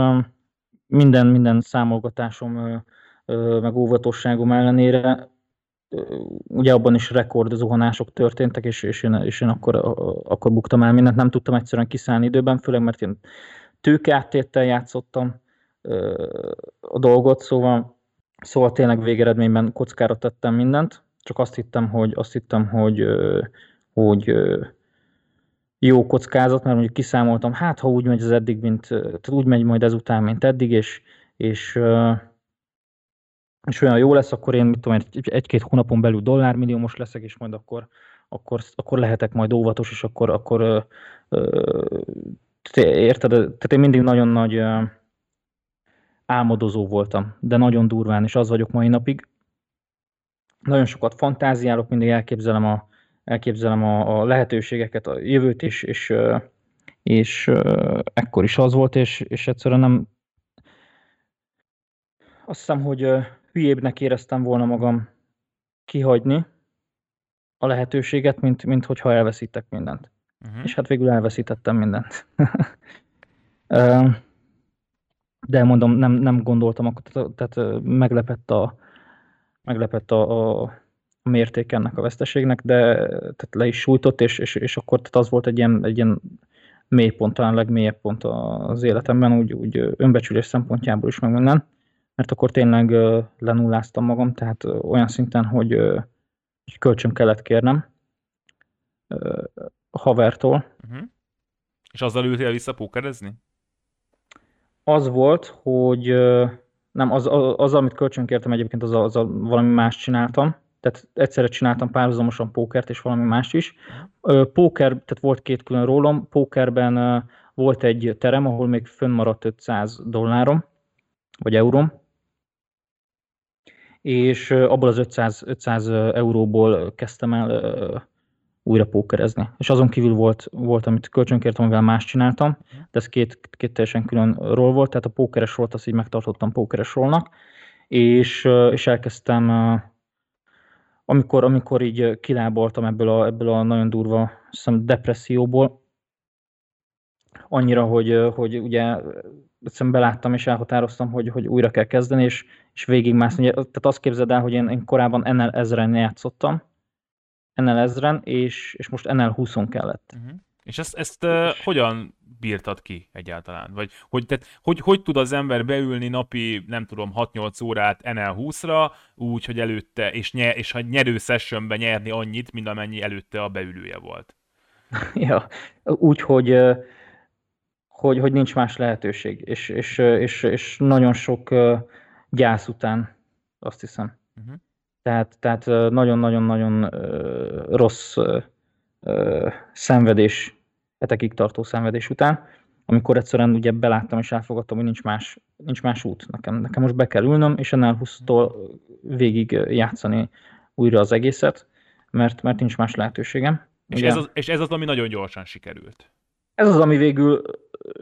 minden, minden számolgatásom, meg óvatosságom ellenére ugye abban is rekord zuhanások történtek, és, és, én, és én akkor, akkor buktam el mindent, nem tudtam egyszerűen kiszállni időben, főleg mert én tőkeáttéttel játszottam a dolgot, szóval, szóval tényleg végeredményben kockára tettem mindent, csak azt hittem, hogy, azt hittem, hogy, hogy jó kockázat, mert mondjuk kiszámoltam, hát ha úgy megy az eddig, mint, tehát úgy megy majd ezután, mint eddig, és, és, és olyan jó lesz, akkor én mit tudom, egy-két hónapon belül dollármilliómos leszek, és majd akkor, akkor, akkor lehetek majd óvatos, és akkor, akkor érted, tehát én mindig nagyon nagy álmodozó voltam, de nagyon durván, és az vagyok mai napig, nagyon sokat fantáziálok, mindig elképzelem a, elképzelem a, a lehetőségeket, a jövőt is, és, és, és ekkor is az volt, és, és egyszerűen nem azt hiszem, hogy hülyébbnek éreztem volna magam kihagyni a lehetőséget, mint, mint hogyha elveszítek mindent. uh-huh. és hát végül elveszítettem mindent. De mondom, nem, nem gondoltam, akkor, tehát meglepett a, meglepett a, a mérték ennek a veszteségnek, de tehát le is sújtott, és, és, és akkor tehát az volt egy ilyen, egy ilyen mélypont, talán legmélyebb pont az életemben, úgy, úgy önbecsülés szempontjából is meg minden, mert akkor tényleg lenulláztam magam, tehát olyan szinten, hogy, hogy kölcsön kellett kérnem havertól. Uh-huh. És azzal ültél vissza pókerezni? Az volt, hogy nem, az, az, az amit kölcsön kértem egyébként, az, az, az valami más csináltam, tehát egyszerre csináltam párhuzamosan pókert és valami más is. Póker, tehát volt két külön rólom, pókerben volt egy terem, ahol még fönnmaradt 500 dollárom, vagy euróm, és abból az 500, 500 euróból kezdtem el újra pókerezni. És azon kívül volt, volt amit kölcsönkértem, amivel más csináltam, de ez két, két teljesen külön ról volt, tehát a pókeres rolt azt így megtartottam pókeres rollnak, és, és elkezdtem amikor, amikor így kiláboltam ebből a, ebből a nagyon durva szem, depresszióból, annyira, hogy, hogy ugye egyszerűen beláttam és elhatároztam, hogy, hogy újra kell kezdeni, és, és végigmászni. Tehát azt képzeld el, hogy én, én korábban NL ezeren játszottam, NL ezeren, és, és most NL 20 kellett. Uh-huh. És ezt, ezt uh, hogyan bírtad ki egyáltalán? Vagy hogy, tehát, hogy, hogy tud az ember beülni napi, nem tudom, 6-8 órát NL20-ra, úgy, hogy előtte, és, nye, és ha nyerő sessionben nyerni annyit, mint amennyi előtte a beülője volt? ja, úgy, hogy, hogy, hogy nincs más lehetőség, és, és, és, és nagyon sok gyász után, azt hiszem. Uh-huh. Tehát, tehát nagyon-nagyon-nagyon rossz szenvedés, hetekig tartó szenvedés után, amikor egyszerűen ugye beláttam és elfogadtam, hogy nincs más, nincs más út. Nekem, nekem most be kell ülnöm, és ennél 20-tól végig játszani újra az egészet, mert, mert nincs más lehetőségem. És ez, az, és ez az, ami nagyon gyorsan sikerült. Ez az, ami végül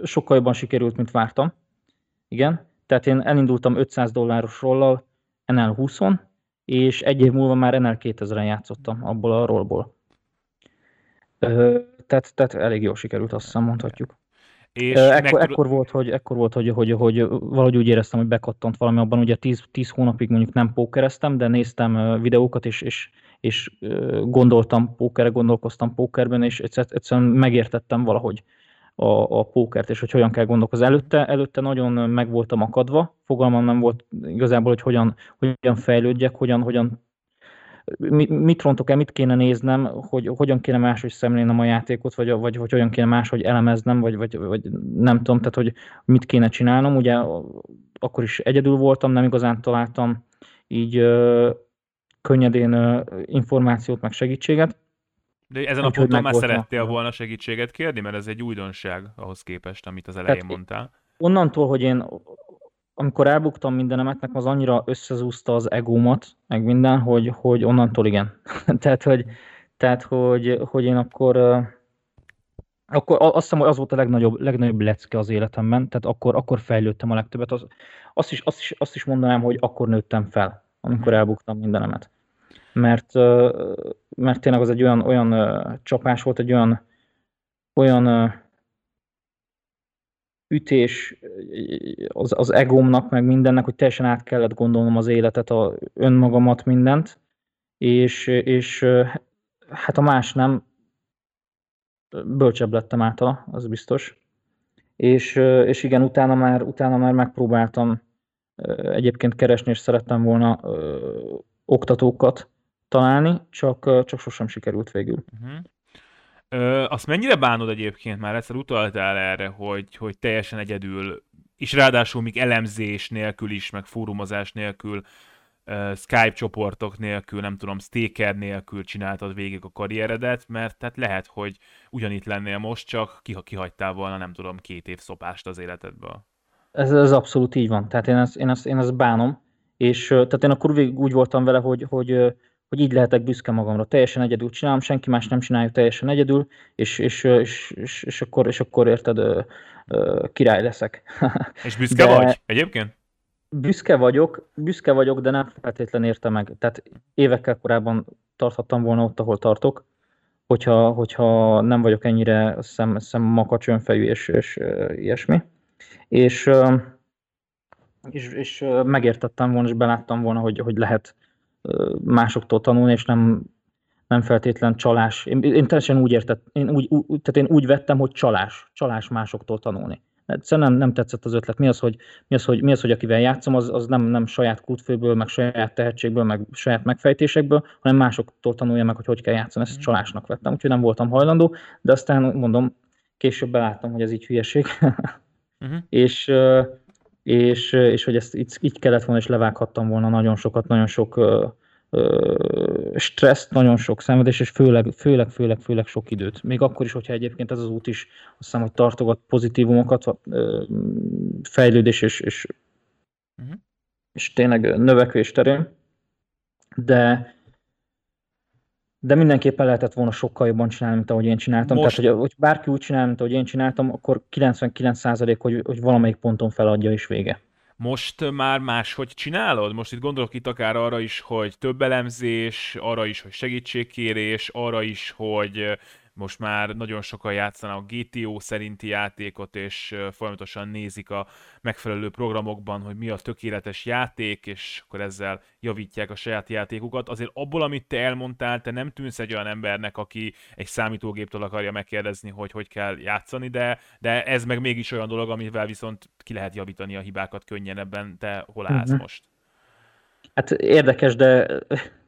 sokkal jobban sikerült, mint vártam. Igen. Tehát én elindultam 500 dolláros rollal NL 20-on, és egy év múlva már NL 2000-en játszottam abból a rollból tehát, tehát elég jól sikerült, azt hiszem mondhatjuk. És ekkor, meg... ekkor, volt, hogy, ekkor volt, hogy, hogy, hogy valahogy úgy éreztem, hogy bekattant valami abban, ugye 10, 10 hónapig mondjuk nem pókereztem, de néztem videókat, és, és, és gondoltam pókerre, gondolkoztam pókerben, és egyszerűen megértettem valahogy a, a pókert, és hogy hogyan kell gondolkozni. Előtte, előtte nagyon meg voltam akadva, fogalmam nem volt igazából, hogy hogyan, hogyan fejlődjek, hogyan, hogyan mit rontok el, mit kéne néznem, hogy hogyan kéne máshogy szemlélnem a játékot, vagy, vagy hogy hogyan kéne máshogy elemeznem, vagy, vagy, vagy nem tudom, tehát hogy mit kéne csinálnom. Ugye akkor is egyedül voltam, nem igazán találtam így ö, könnyedén ö, információt, meg segítséget. De ezen a ponton már szerettél volna segítséget kérni, mert ez egy újdonság ahhoz képest, amit az elején Tehát mondtál. Onnantól, hogy én amikor elbuktam mindenemet, nekem az annyira összezúzta az egómat, meg minden, hogy, hogy onnantól igen. tehát, hogy, tehát hogy, hogy én akkor, akkor azt hiszem, hogy az volt a legnagyobb, legnagyobb lecke az életemben, tehát akkor, akkor fejlődtem a legtöbbet. Az, azt, is, azt, is, azt is mondanám, hogy akkor nőttem fel, amikor elbuktam mindenemet. Mert, mert tényleg az egy olyan, olyan csapás volt, egy olyan, olyan ütés az, az egómnak, meg mindennek, hogy teljesen át kellett gondolnom az életet, a önmagamat, mindent, és, és hát a más nem, bölcsebb lettem általa, az biztos. És, és igen, utána már, utána már megpróbáltam egyébként keresni, és szerettem volna ö, oktatókat találni, csak, csak sosem sikerült végül. Uh-huh. Ö, azt mennyire bánod egyébként, már egyszer utaltál erre, hogy, hogy teljesen egyedül, és ráadásul még elemzés nélkül is, meg fórumozás nélkül, uh, Skype csoportok nélkül, nem tudom, staker nélkül csináltad végig a karrieredet, mert tehát lehet, hogy ugyanitt lennél most, csak kihagytál volna, nem tudom, két év szopást az életedből. Ez, ez abszolút így van. Tehát én ezt, én ezt, én ezt bánom, és tehát én akkor végig úgy voltam vele, hogy, hogy hogy így lehetek büszke magamra. Teljesen egyedül csinálom, senki más nem csinálja teljesen egyedül, és, és, és, és, és, akkor, és akkor érted, ö, ö, király leszek. És büszke de vagy egyébként? Büszke vagyok, büszke vagyok, de nem feltétlenül érte meg. Tehát évekkel korábban tarthattam volna ott, ahol tartok, hogyha, hogyha nem vagyok ennyire szem, szem makacs önfejű és, és ilyesmi. És, és, és megértettem volna, és beláttam volna, hogy, hogy lehet másoktól tanulni, és nem, nem feltétlen csalás. Én, én teljesen úgy értett, én úgy, úgy, tehát én úgy vettem, hogy csalás, csalás másoktól tanulni. Egyszerűen nem, nem tetszett az ötlet. Mi az, hogy, mi az, hogy, mi az, hogy akivel játszom, az, az nem, nem saját kútfőből, meg saját tehetségből, meg saját megfejtésekből, hanem másoktól tanulja meg, hogy hogy kell játszani. Ezt csalásnak vettem, úgyhogy nem voltam hajlandó, de aztán mondom, később beláttam, hogy ez így hülyeség. uh-huh. és, és, és hogy ezt így, így kellett volna, és levághattam volna nagyon sokat, nagyon sok stresszt, nagyon sok szenvedés, és főleg, főleg, főleg, főleg sok időt. Még akkor is, hogyha egyébként ez az út is azt hiszem, hogy tartogat pozitívumokat, fejlődés és, és, uh-huh. és tényleg növekvés terén, de de mindenképpen lehetett volna sokkal jobban csinálni, mint ahogy én csináltam. Most... Tehát, hogy, hogy bárki úgy csinál, mint ahogy én csináltam, akkor 99% hogy, hogy valamelyik ponton feladja és vége. Most már máshogy csinálod? Most itt gondolok itt akár arra is, hogy több elemzés, arra is, hogy segítségkérés, arra is, hogy most már nagyon sokan játszanak GTO szerinti játékot, és folyamatosan nézik a megfelelő programokban, hogy mi a tökéletes játék, és akkor ezzel javítják a saját játékukat. Azért abból, amit te elmondtál, te nem tűnsz egy olyan embernek, aki egy számítógéptől akarja megkérdezni, hogy hogy kell játszani, de, de ez meg mégis olyan dolog, amivel viszont ki lehet javítani a hibákat könnyebben. Te hol állsz uh-huh. most? Hát érdekes, de,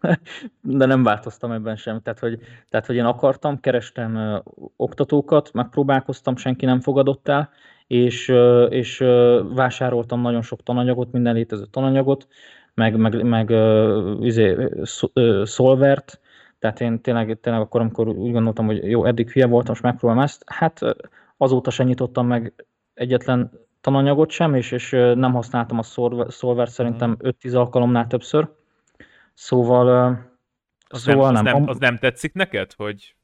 de nem változtam ebben sem. Tehát hogy, tehát, hogy én akartam, kerestem oktatókat, megpróbálkoztam, senki nem fogadott el, és, és vásároltam nagyon sok tananyagot, minden létező tananyagot, meg, meg, meg izé, szolvert, tehát én tényleg, tényleg akkor, amikor úgy gondoltam, hogy jó, eddig hülye voltam, most megpróbálom ezt, hát azóta sem nyitottam meg egyetlen tananyagot sem, és, és nem használtam a szolvert szerintem 5-10 mhm. alkalomnál többször. Szóval, az szóval nem, az nem. Az nem tetszik neked, hogy...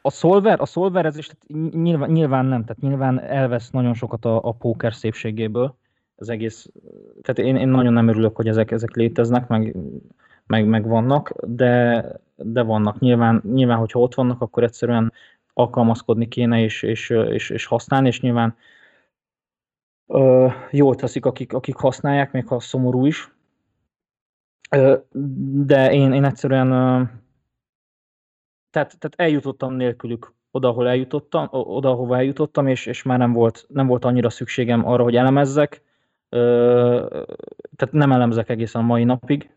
A szolver, a szolver ez is tehát nyilván, nyilván nem, tehát nyilván elvesz nagyon sokat a, a póker szépségéből. Az egész, tehát én, én nagyon nem örülök, hogy ezek, ezek léteznek, meg, meg, meg vannak, de, de vannak. Nyilván, nyilván, hogyha ott vannak, akkor egyszerűen alkalmazkodni kéne és, és, és, és használni, és nyilván ö, jól teszik, akik, akik használják, még ha szomorú is. De én, én egyszerűen tehát, tehát eljutottam nélkülük oda, ahol eljutottam, oda, ahova eljutottam, és, és már nem volt, nem volt annyira szükségem arra, hogy elemezzek. Tehát nem elemzek egészen a mai napig.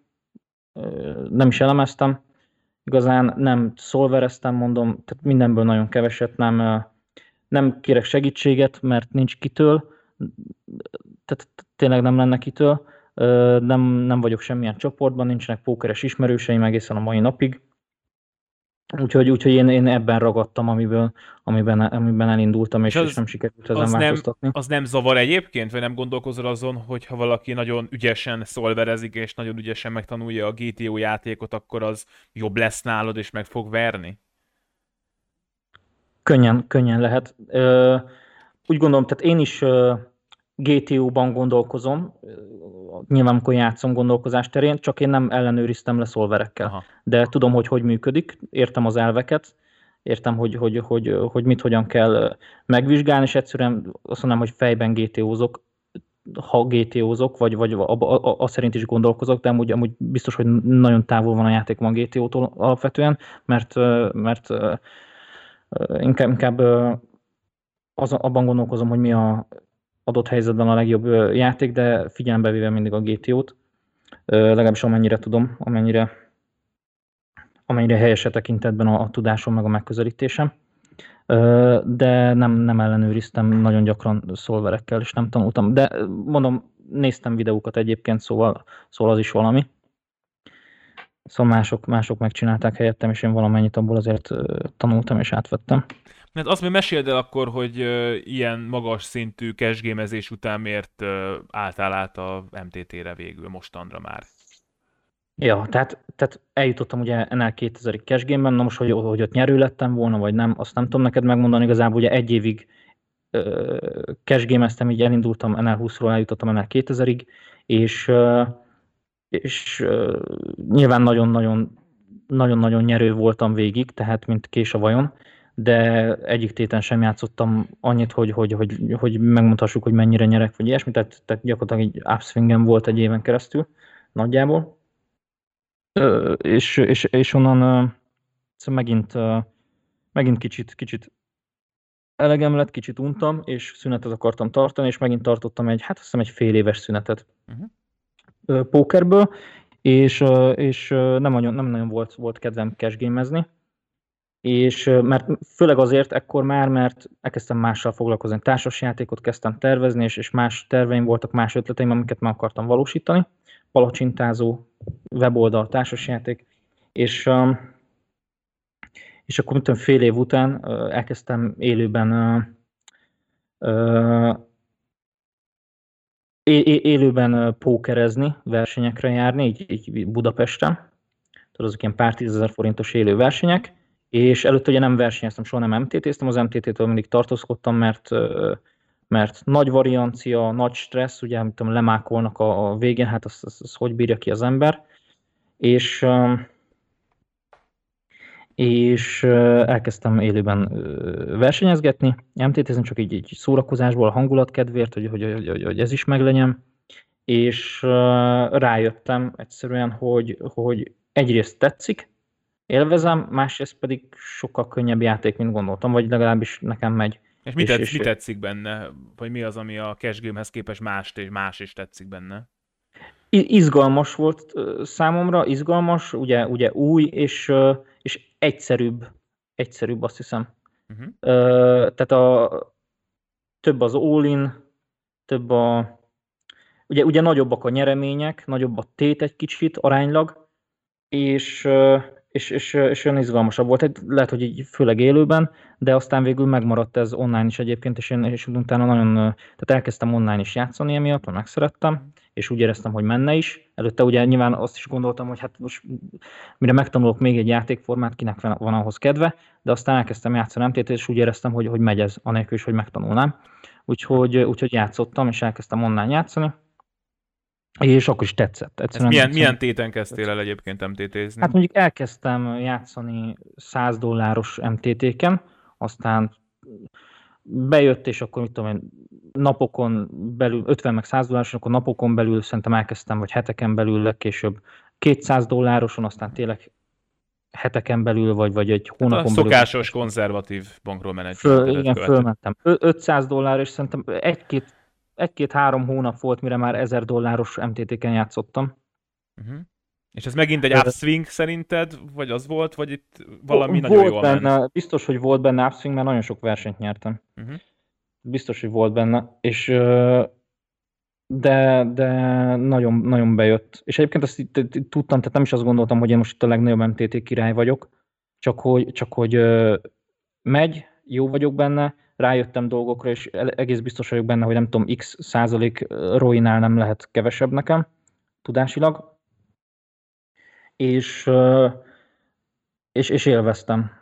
Nem is elemeztem. Igazán nem szolvereztem, mondom, tehát mindenből nagyon keveset, nem, nem kérek segítséget, mert nincs kitől tehát tényleg nem lenne kitől. Nem, nem vagyok semmilyen csoportban, nincsenek pókeres ismerőseim egészen a mai napig. Úgyhogy, úgyhogy én, én ebben ragadtam, amiből, amiben, amiben elindultam, és, és, és nem sikerült ezen az változtatni. Nem, az nem zavar egyébként, vagy nem gondolkozol azon, hogy ha valaki nagyon ügyesen szolverezik, és nagyon ügyesen megtanulja a GTO játékot, akkor az jobb lesz nálad, és meg fog verni? Könnyen, könnyen lehet. Ö, úgy gondolom, tehát én is GTO-ban gondolkozom, nyilván amikor játszom gondolkozás terén, csak én nem ellenőriztem le szolverekkel. Aha. De tudom, hogy hogy működik, értem az elveket, értem, hogy, hogy, hogy, hogy mit hogyan kell megvizsgálni, és egyszerűen azt mondom, hogy fejben GTO-zok, ha GTO-zok, vagy, vagy azt szerint is gondolkozok, de amúgy, amúgy biztos, hogy nagyon távol van a játék van GTO-tól alapvetően, mert, mert inkább, inkább az, abban gondolkozom, hogy mi a adott helyzetben a legjobb játék, de figyelembe véve mindig a GTO-t, legalábbis amennyire tudom, amennyire, amennyire helyes tekintetben a, a tudásom meg a megközelítésem. De nem, nem ellenőriztem nagyon gyakran szolverekkel, és nem tanultam. De mondom, néztem videókat egyébként, szóval, szóval az is valami. Szóval mások, mások megcsinálták helyettem, és én valamennyit abból azért tanultam és átvettem. Mert azt még meséld el akkor, hogy uh, ilyen magas szintű cashgémezés után miért uh, álltál át a MTT-re végül, mostanra már? Ja, tehát, tehát eljutottam ugye NL 2000-ig cashgame-ben, na most, hogy, hogy ott nyerő lettem volna, vagy nem, azt nem tudom neked megmondani, igazából ugye egy évig cashgame-eztem, így elindultam NL 20-ról, eljutottam NL 2000-ig, és, és nyilván nagyon-nagyon nagyon-nagyon nyerő voltam végig, tehát mint kés a vajon, de egyik téten sem játszottam annyit, hogy, hogy, hogy, hogy megmutassuk, hogy mennyire nyerek, vagy ilyesmi, tehát, tehát gyakorlatilag egy upswingem volt egy éven keresztül, nagyjából. Ö, és, és, és onnan szóval megint, megint kicsit, kicsit elegem lett, kicsit untam, és szünetet akartam tartani, és megint tartottam egy, hát azt hiszem egy fél éves szünetet uh-huh. pókerből, és, és nem, nagyon, nem nagyon volt, volt kedvem cashgamezni, és mert főleg azért ekkor már, mert elkezdtem mással foglalkozni, társasjátékot kezdtem tervezni, és, és más terveim voltak, más ötleteim, amiket meg akartam valósítani, palacsintázó, weboldal, társasjáték, és és akkor mint fél év után elkezdtem élőben élőben pókerezni, versenyekre járni, így, így Budapesten. Tehát azok ilyen pár tízezer forintos élő versenyek, és előtte ugye nem versenyeztem, soha nem MTT-ztem, az MTT-től mindig tartózkodtam, mert, mert nagy variancia, nagy stressz, ugye, amit lemákolnak a, a végén, hát azt, azt, azt hogy bírja ki az ember. És és elkezdtem élőben versenyezgetni, MTT-zni csak így, így szórakozásból, a hangulat kedvéért, hogy, hogy, hogy, hogy ez is meglegyen, és rájöttem egyszerűen, hogy, hogy egyrészt tetszik, élvezem, másrészt pedig sokkal könnyebb játék, mint gondoltam, vagy legalábbis nekem megy. És mi, tetsz, és, mi tetszik benne? Vagy mi az, ami a cash game-hez képest más, más is tetszik benne? Izgalmas volt számomra, izgalmas, ugye, ugye új, és, és egyszerűbb, egyszerűbb azt hiszem. Uh-huh. Tehát a, több az all-in, több a, ugye, ugye nagyobbak a nyeremények, nagyobb a tét egy kicsit aránylag, és és, és, és olyan izgalmasabb volt. Lehet, hogy így főleg élőben, de aztán végül megmaradt ez online is egyébként, és én és utána nagyon, tehát elkezdtem online is játszani emiatt, mert megszerettem, és úgy éreztem, hogy menne is. Előtte ugye nyilván azt is gondoltam, hogy hát most mire megtanulok még egy játékformát, kinek van ahhoz kedve, de aztán elkezdtem játszani MTT, és úgy éreztem, hogy, hogy megy ez, anélkül is, hogy megtanulnám. Úgyhogy, úgyhogy játszottam, és elkezdtem online játszani és akkor is tetszett. Egyszerűen milyen, milyen téten kezdtél el egyébként MTT-zni? Hát mondjuk elkezdtem játszani 100 dolláros MTT-ken, aztán bejött, és akkor mit tudom én, napokon belül, 50 meg 100 dolláros, akkor napokon belül szerintem elkezdtem, vagy heteken belül legkésőbb 200 dollároson, aztán tényleg heteken belül, vagy, vagy egy hát hónapon belül. A szokásos belül. konzervatív bankról menedzsment. Föl, igen, fölmentem. 500 dollár, és szerintem egy-két egy-két-három hónap volt, mire már 1000 dolláros MTT-ken játszottam. Uh-huh. És ez megint egy upswing szerinted, vagy az volt, vagy itt valami volt nagyon jól benne, ment? Biztos, hogy volt benne upswing, mert nagyon sok versenyt nyertem. Uh-huh. Biztos, hogy volt benne, és de, de nagyon, nagyon bejött. És egyébként azt itt, itt, tudtam, tehát nem is azt gondoltam, hogy én most itt a legnagyobb MTT király vagyok, csak hogy, csak hogy megy, jó vagyok benne, rájöttem dolgokra, és egész biztos vagyok benne, hogy nem tudom, x százalék roinál nem lehet kevesebb nekem tudásilag. És, és, és élveztem.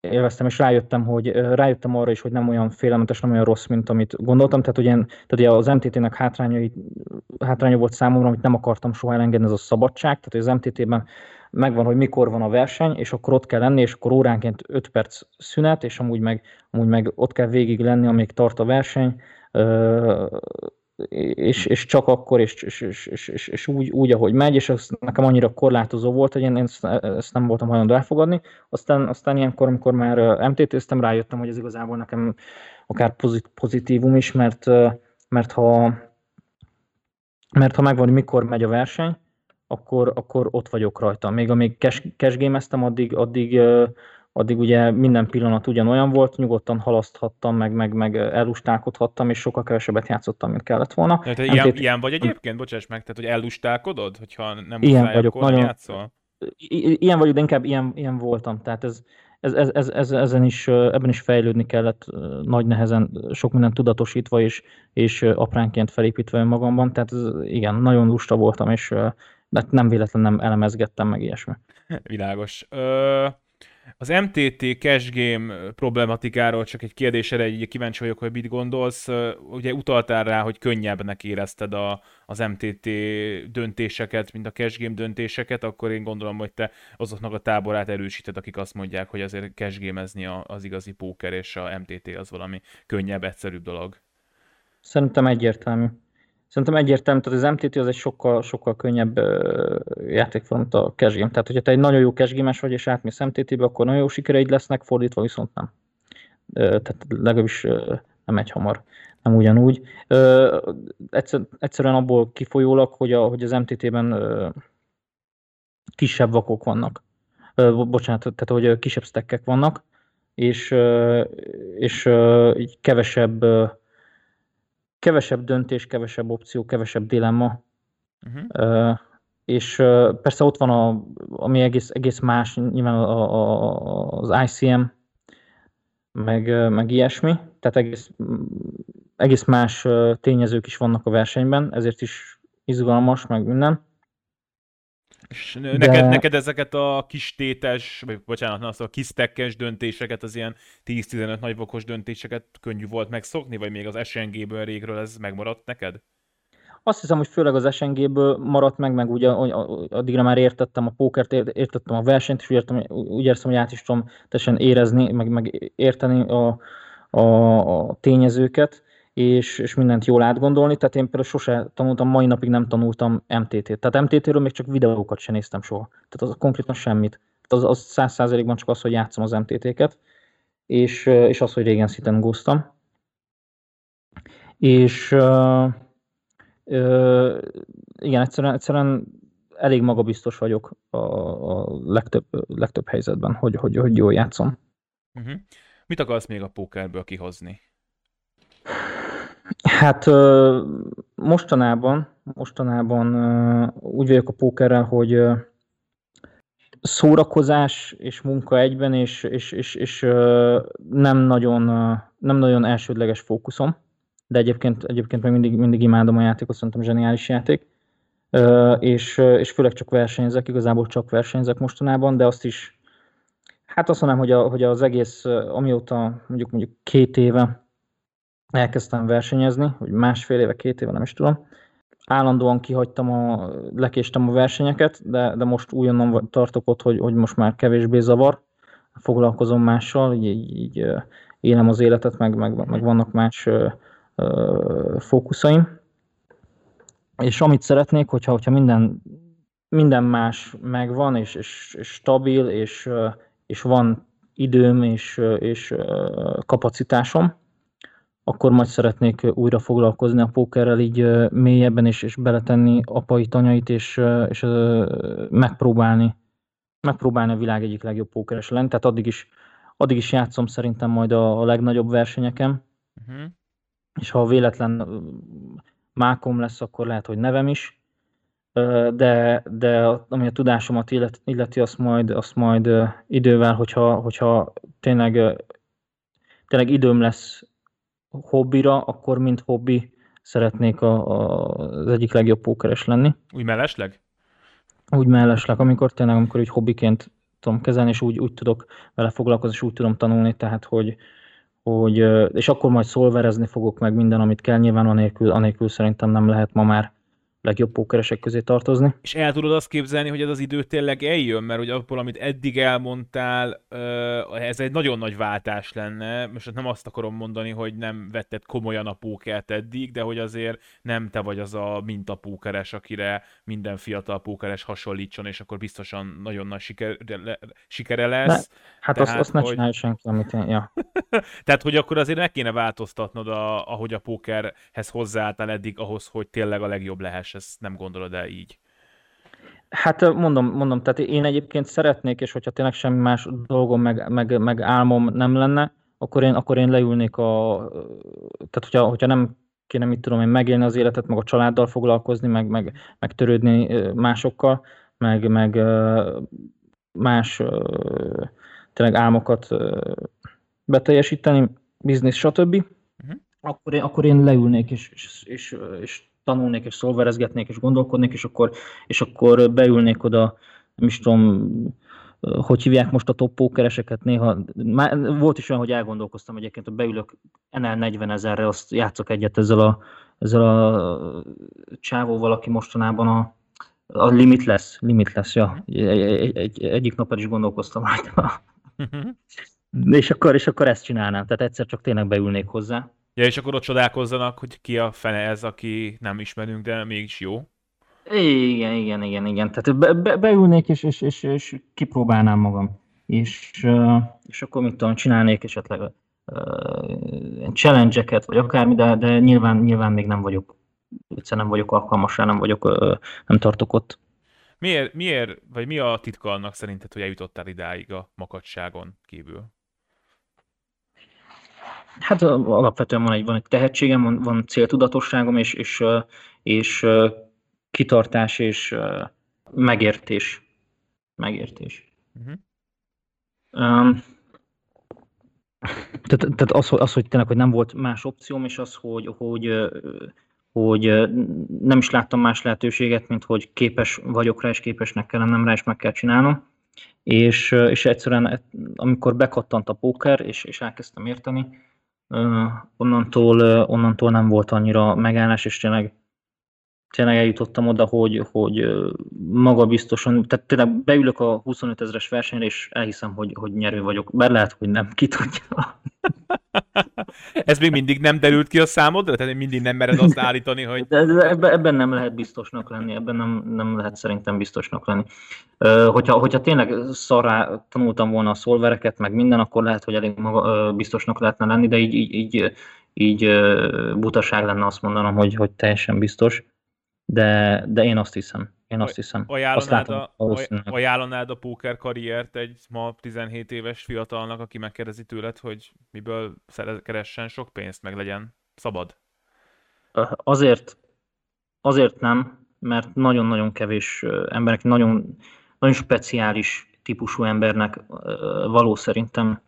Élveztem, és rájöttem, hogy rájöttem arra is, hogy nem olyan félelmetes, nem olyan rossz, mint amit gondoltam. Tehát, hogy tehát ugye az MTT-nek hátrányai, hátránya volt számomra, amit nem akartam soha elengedni, ez a szabadság. Tehát, hogy az MTT-ben megvan, hogy mikor van a verseny, és akkor ott kell lenni, és akkor óránként 5 perc szünet, és amúgy meg, amúgy meg ott kell végig lenni, amíg tart a verseny, és, és csak akkor, és, és, és, és, és úgy, úgy, ahogy megy, és ez nekem annyira korlátozó volt, hogy én ezt, ezt nem voltam hajlandó elfogadni. Aztán, aztán ilyenkor, amikor már MTT-ztem, rájöttem, hogy ez igazából nekem akár pozit, pozitívum is, mert, mert ha mert ha megvan, hogy mikor megy a verseny, akkor, akkor ott vagyok rajta. Még amíg cash, addig, addig, addig ugye minden pillanat ugyanolyan volt, nyugodtan halaszthattam, meg, meg, meg ellustálkodhattam, és sokkal kevesebbet játszottam, mint kellett volna. Tehát, ilyen, tét... ilyen vagy egyébként, bocsáss meg, tehát hogy ellustálkodod, hogyha nem ilyen vagyok, akkor nagyon, játszol? Ilyen vagyok, de inkább ilyen, ilyen voltam. Tehát ez, ez, ez, ez, ez, ezen is, ebben is fejlődni kellett nagy nehezen, sok minden tudatosítva és, és apránként felépítve magamban. Tehát ez, igen, nagyon lusta voltam, és de nem véletlenül nem elemezgettem meg ilyesmi. Világos. Ö, Az MTT cash game problematikáról csak egy kérdésre egy kíváncsi vagyok, hogy mit gondolsz. Ugye utaltál rá, hogy könnyebbnek érezted a, az MTT döntéseket, mint a cash game döntéseket, akkor én gondolom, hogy te azoknak a táborát erősíted, akik azt mondják, hogy azért cash game az igazi póker, és a MTT az valami könnyebb, egyszerűbb dolog. Szerintem egyértelmű. Szerintem egyértelmű, tehát az MTT az egy sokkal, sokkal könnyebb játékform, mint a cash game. Tehát, hogyha te egy nagyon jó cash game vagy, és átmész MTT-be, akkor nagyon jó sikereid lesznek, fordítva viszont nem. Tehát legalábbis nem egy hamar, nem ugyanúgy. Egyszer, egyszerűen abból kifolyólag, hogy, a, hogy az MTT-ben kisebb vakok vannak. Bocsánat, tehát hogy kisebb stekkek vannak, és, és így kevesebb kevesebb döntés, kevesebb opció, kevesebb dilemma. Uh-huh. Uh, és persze ott van, a, ami egész, egész más, nyilván a, a, az ICM, meg, meg ilyesmi, tehát egész, egész más tényezők is vannak a versenyben, ezért is izgalmas, meg minden. És de... neked, neked ezeket a kis tétes, vagy bocsánat, az a kis tekkes döntéseket, az ilyen 10-15 nagyvokos döntéseket könnyű volt megszokni, vagy még az SNG-ből régről ez megmaradt neked? Azt hiszem, hogy főleg az SNG-ből maradt meg, meg ugye addigra már értettem a pókert, értettem a versenyt, és úgy, értem, úgy érzem, hogy át is tudom teljesen érezni, meg, meg érteni a, a, a tényezőket és, és mindent jól átgondolni, tehát én például sose tanultam, mai napig nem tanultam MTT-t. Tehát MTT-ről még csak videókat sem néztem soha. Tehát az konkrétan semmit. Tehát az, az száz százalékban csak az, hogy játszom az MTT-ket, és, és az, hogy régen sziten gúztam. És uh, uh, igen, egyszerűen, egyszerűen elég magabiztos vagyok a, a legtöbb, legtöbb helyzetben, hogy, hogy, hogy jól játszom. Uh-huh. Mit akarsz még a pókerből kihozni? Hát mostanában, mostanában úgy vagyok a pókerrel, hogy szórakozás és munka egyben, és, és, és, és nem, nagyon, nem nagyon elsődleges fókuszom, de egyébként, egyébként meg mindig, mindig imádom a játékot, szerintem zseniális játék, és, és főleg csak versenyzek, igazából csak versenyzek mostanában, de azt is, hát azt mondanám, hogy, a, hogy az egész, amióta mondjuk mondjuk két éve elkezdtem versenyezni, hogy másfél éve, két éve, nem is tudom. Állandóan kihagytam, a, lekéstem a versenyeket, de, de most újonnan tartok ott, hogy, hogy most már kevésbé zavar, foglalkozom mással, így, így, így élem az életet, meg, meg, meg vannak más ö, ö, fókuszaim. És amit szeretnék, hogyha, hogyha minden, minden más megvan, és, és, és stabil, és, és van időm, és, és kapacitásom, akkor majd szeretnék újra foglalkozni a pókerrel így mélyebben, és, és beletenni apai tanyait, és, és megpróbálni, megpróbálni a világ egyik legjobb pókeres lenni. Tehát addig is, addig is játszom szerintem majd a, a legnagyobb versenyeken, uh-huh. és ha véletlen mákom lesz, akkor lehet, hogy nevem is, de, de ami a tudásomat illeti, azt majd, azt majd idővel, hogyha, hogyha tényleg, tényleg időm lesz hobbira, akkor mint hobbi szeretnék a, a, az egyik legjobb pókeres lenni. Úgy mellesleg? Úgy mellesleg, amikor tényleg, amikor úgy hobbiként tudom kezelni, és úgy, úgy tudok vele foglalkozni, és úgy tudom tanulni, tehát hogy, hogy és akkor majd szolverezni fogok meg minden, amit kell, nyilván anélkül, anélkül szerintem nem lehet ma már legjobb pókeresek közé tartozni. És el tudod azt képzelni, hogy ez az idő tényleg eljön, mert hogy abból, amit eddig elmondtál, ez egy nagyon nagy váltás lenne. Most nem azt akarom mondani, hogy nem vetted komolyan a pókert eddig, de hogy azért nem te vagy az a mintapókeres, akire minden fiatal pókeres hasonlítson, és akkor biztosan nagyon nagy sikere, sikere lesz. Ne, hát Tehát, azt, azt ne hogy... csinálja senki, amit én, ja. Tehát, hogy akkor azért meg kéne változtatnod, a, ahogy a pókerhez hozzáálltál eddig, ahhoz, hogy tényleg a legjobb lehess ezt nem gondolod el így? Hát mondom, mondom, tehát én egyébként szeretnék, és hogyha tényleg semmi más dolgom, meg, meg, meg álmom nem lenne, akkor én, akkor én leülnék a... Tehát hogyha, hogyha nem kéne, mit tudom én, megélni az életet, meg a családdal foglalkozni, meg, meg, meg törődni másokkal, meg, meg más tényleg álmokat beteljesíteni, biznisz, stb., uh-huh. akkor, én, akkor én leülnék, és, és, és, és tanulnék, és szolverezgetnék, és gondolkodnék, és akkor, és akkor beülnék oda, nem is tudom, hogy hívják most a top pókereseket néha. Már volt is olyan, hogy elgondolkoztam egyébként, hogy beülök NL 40 ezerre, azt játszok egyet ezzel a, ezzel a csávóval, aki mostanában a, a limit lesz, ja. Egy, egy, egy, egyik napot is gondolkoztam rajta. És, akkor, és akkor ezt csinálnám, tehát egyszer csak tényleg beülnék hozzá. Ja, és akkor ott csodálkozzanak, hogy ki a fene ez, aki nem ismerünk, de mégis jó. Igen, igen, igen, igen. Tehát be, be, beülnék, és, és, és, és kipróbálnám magam. És, és akkor mit tudom, csinálnék esetleg uh, challenge-eket, vagy akármi, de, de nyilván, nyilván még nem vagyok, egyszerűen nem vagyok alkalmas rá, nem vagyok, uh, nem tartok ott. Miért, miért, vagy mi a titka annak szerinted, hogy eljutottál idáig a makadságon kívül? Hát alapvetően van egy, van egy tehetségem, van, van céltudatosságom, és, és, és kitartás és megértés. Megértés. Uh-huh. Um, tehát, tehát az, az, hogy tényleg, hogy nem volt más opcióm, és az, hogy, hogy, hogy nem is láttam más lehetőséget, mint hogy képes vagyok rá, és képesnek kell lennem rá, és meg kell csinálnom. És, és egyszerűen, amikor bekattant a póker, és, és elkezdtem érteni, onnantól, onnantól nem volt annyira megállás, és tényleg tényleg eljutottam oda, hogy, hogy maga biztosan, tehát tényleg beülök a 25 ezeres versenyre, és elhiszem, hogy, hogy nyerő vagyok. Bár lehet, hogy nem, ki tudja. Ez még mindig nem derült ki a számodra? Tehát mindig nem mered azt állítani, hogy... De ebben, ebben nem lehet biztosnak lenni, ebben nem, nem lehet szerintem biztosnak lenni. Hogyha, hogyha tényleg szarrá tanultam volna a szolvereket, meg minden, akkor lehet, hogy elég maga, biztosnak lehetne lenni, de így, így, így, így butaság lenne azt mondanom, hogy, hogy teljesen biztos de, de én azt hiszem. Én azt hiszem. Ajánlanád, azt látom, a, ajánlanád a póker karriert egy ma 17 éves fiatalnak, aki megkérdezi tőled, hogy miből keressen sok pénzt, meg legyen szabad? Azért, azért nem, mert nagyon-nagyon kevés embernek, nagyon, nagyon speciális típusú embernek való szerintem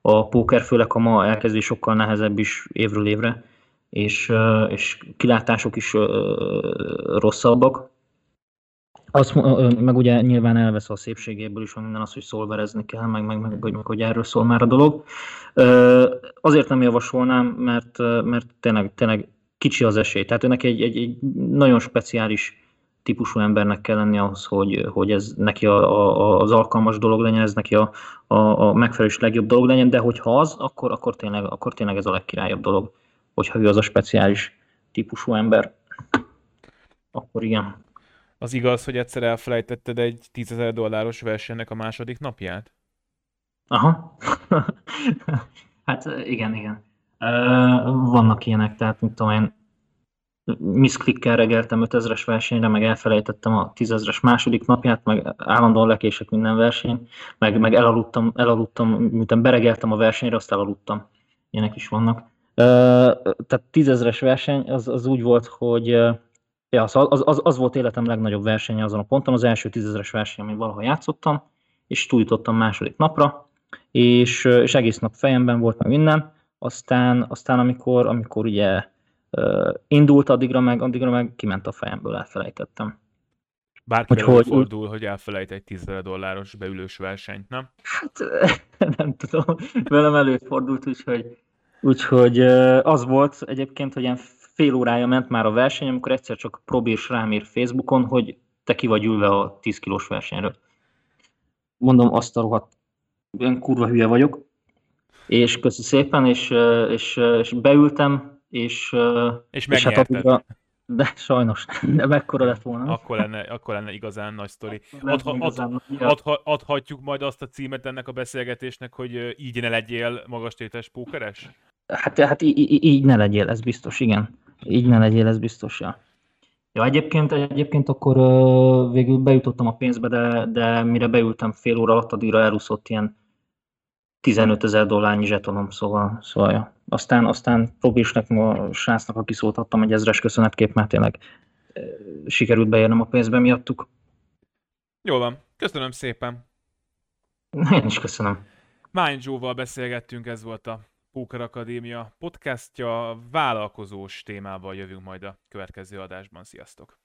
a póker, főleg a ma elkezdés sokkal nehezebb is évről évre és, és kilátások is rosszabbak. Azt, meg ugye nyilván elvesz a szépségéből is, minden az, hogy szolverezni kell, meg, meg, meg, meg, hogy erről szól már a dolog. Azért nem javasolnám, mert, mert tényleg, tényleg kicsi az esély. Tehát ennek egy, egy, egy nagyon speciális típusú embernek kell lenni ahhoz, hogy, hogy ez neki a, a, az alkalmas dolog legyen, ez neki a, a, a megfelelő és legjobb dolog legyen, de hogyha az, akkor, akkor, tényleg, akkor tényleg ez a legkirályabb dolog hogyha ő az a speciális típusú ember, akkor igen. Az igaz, hogy egyszer elfelejtetted egy 10.000 dolláros versenynek a második napját? Aha. hát igen, igen. Vannak ilyenek, tehát mint tudom én, miszklikkel regeltem 5000-es versenyre, meg elfelejtettem a 10.000-es második napját, meg állandóan lekések minden verseny, meg, meg elaludtam, elaludtam, miután beregeltem a versenyre, azt elaludtam. Ilyenek is vannak tehát tízezres verseny az, az úgy volt, hogy ja, az, az, az, volt életem legnagyobb versenye azon a ponton, az első tízezres verseny, amit valaha játszottam, és túljutottam második napra, és, és egész nap fejemben volt meg minden, aztán, aztán amikor, amikor ugye indult addigra meg, addigra meg kiment a fejemből, elfelejtettem. Bárki hogy, fordul, hogy elfelejt egy 10 dolláros beülős versenyt, nem? Hát nem tudom, velem előfordult, úgyhogy Úgyhogy az volt egyébként, hogy ilyen fél órája ment már a verseny, amikor egyszer csak Probés rám ír Facebookon, hogy te ki vagy ülve a 10 kilós versenyről. Mondom, azt a rohadt, olyan kurva hülye vagyok, és köszi szépen, és, és, és beültem, és, és, és hát addigra, de sajnos, de mekkora lett volna. Akkor lenne, akkor lenne igazán nagy sztori. Adha, ad, ad, adhatjuk majd azt a címet ennek a beszélgetésnek, hogy így ne legyél magastétes pókeres? Hát, hát így, így ne legyél, ez biztos, igen. Így ne legyél, ez biztos, ja. Ja, egyébként, egyébként akkor uh, végül bejutottam a pénzbe, de, de mire beültem fél óra alatt, addigra elúszott ilyen 15 ezer dollárnyi zsetonom, szóval, szóval ja. Aztán, aztán Robisnek, a srácnak, aki szólt adtam egy ezres köszönetkép, mert tényleg uh, sikerült beérnem a pénzbe miattuk. Jó van, köszönöm szépen. Én is köszönöm. Mind Joe-val beszélgettünk, ez volt a Póker Akadémia podcastja, vállalkozós témával jövünk majd a következő adásban. Sziasztok!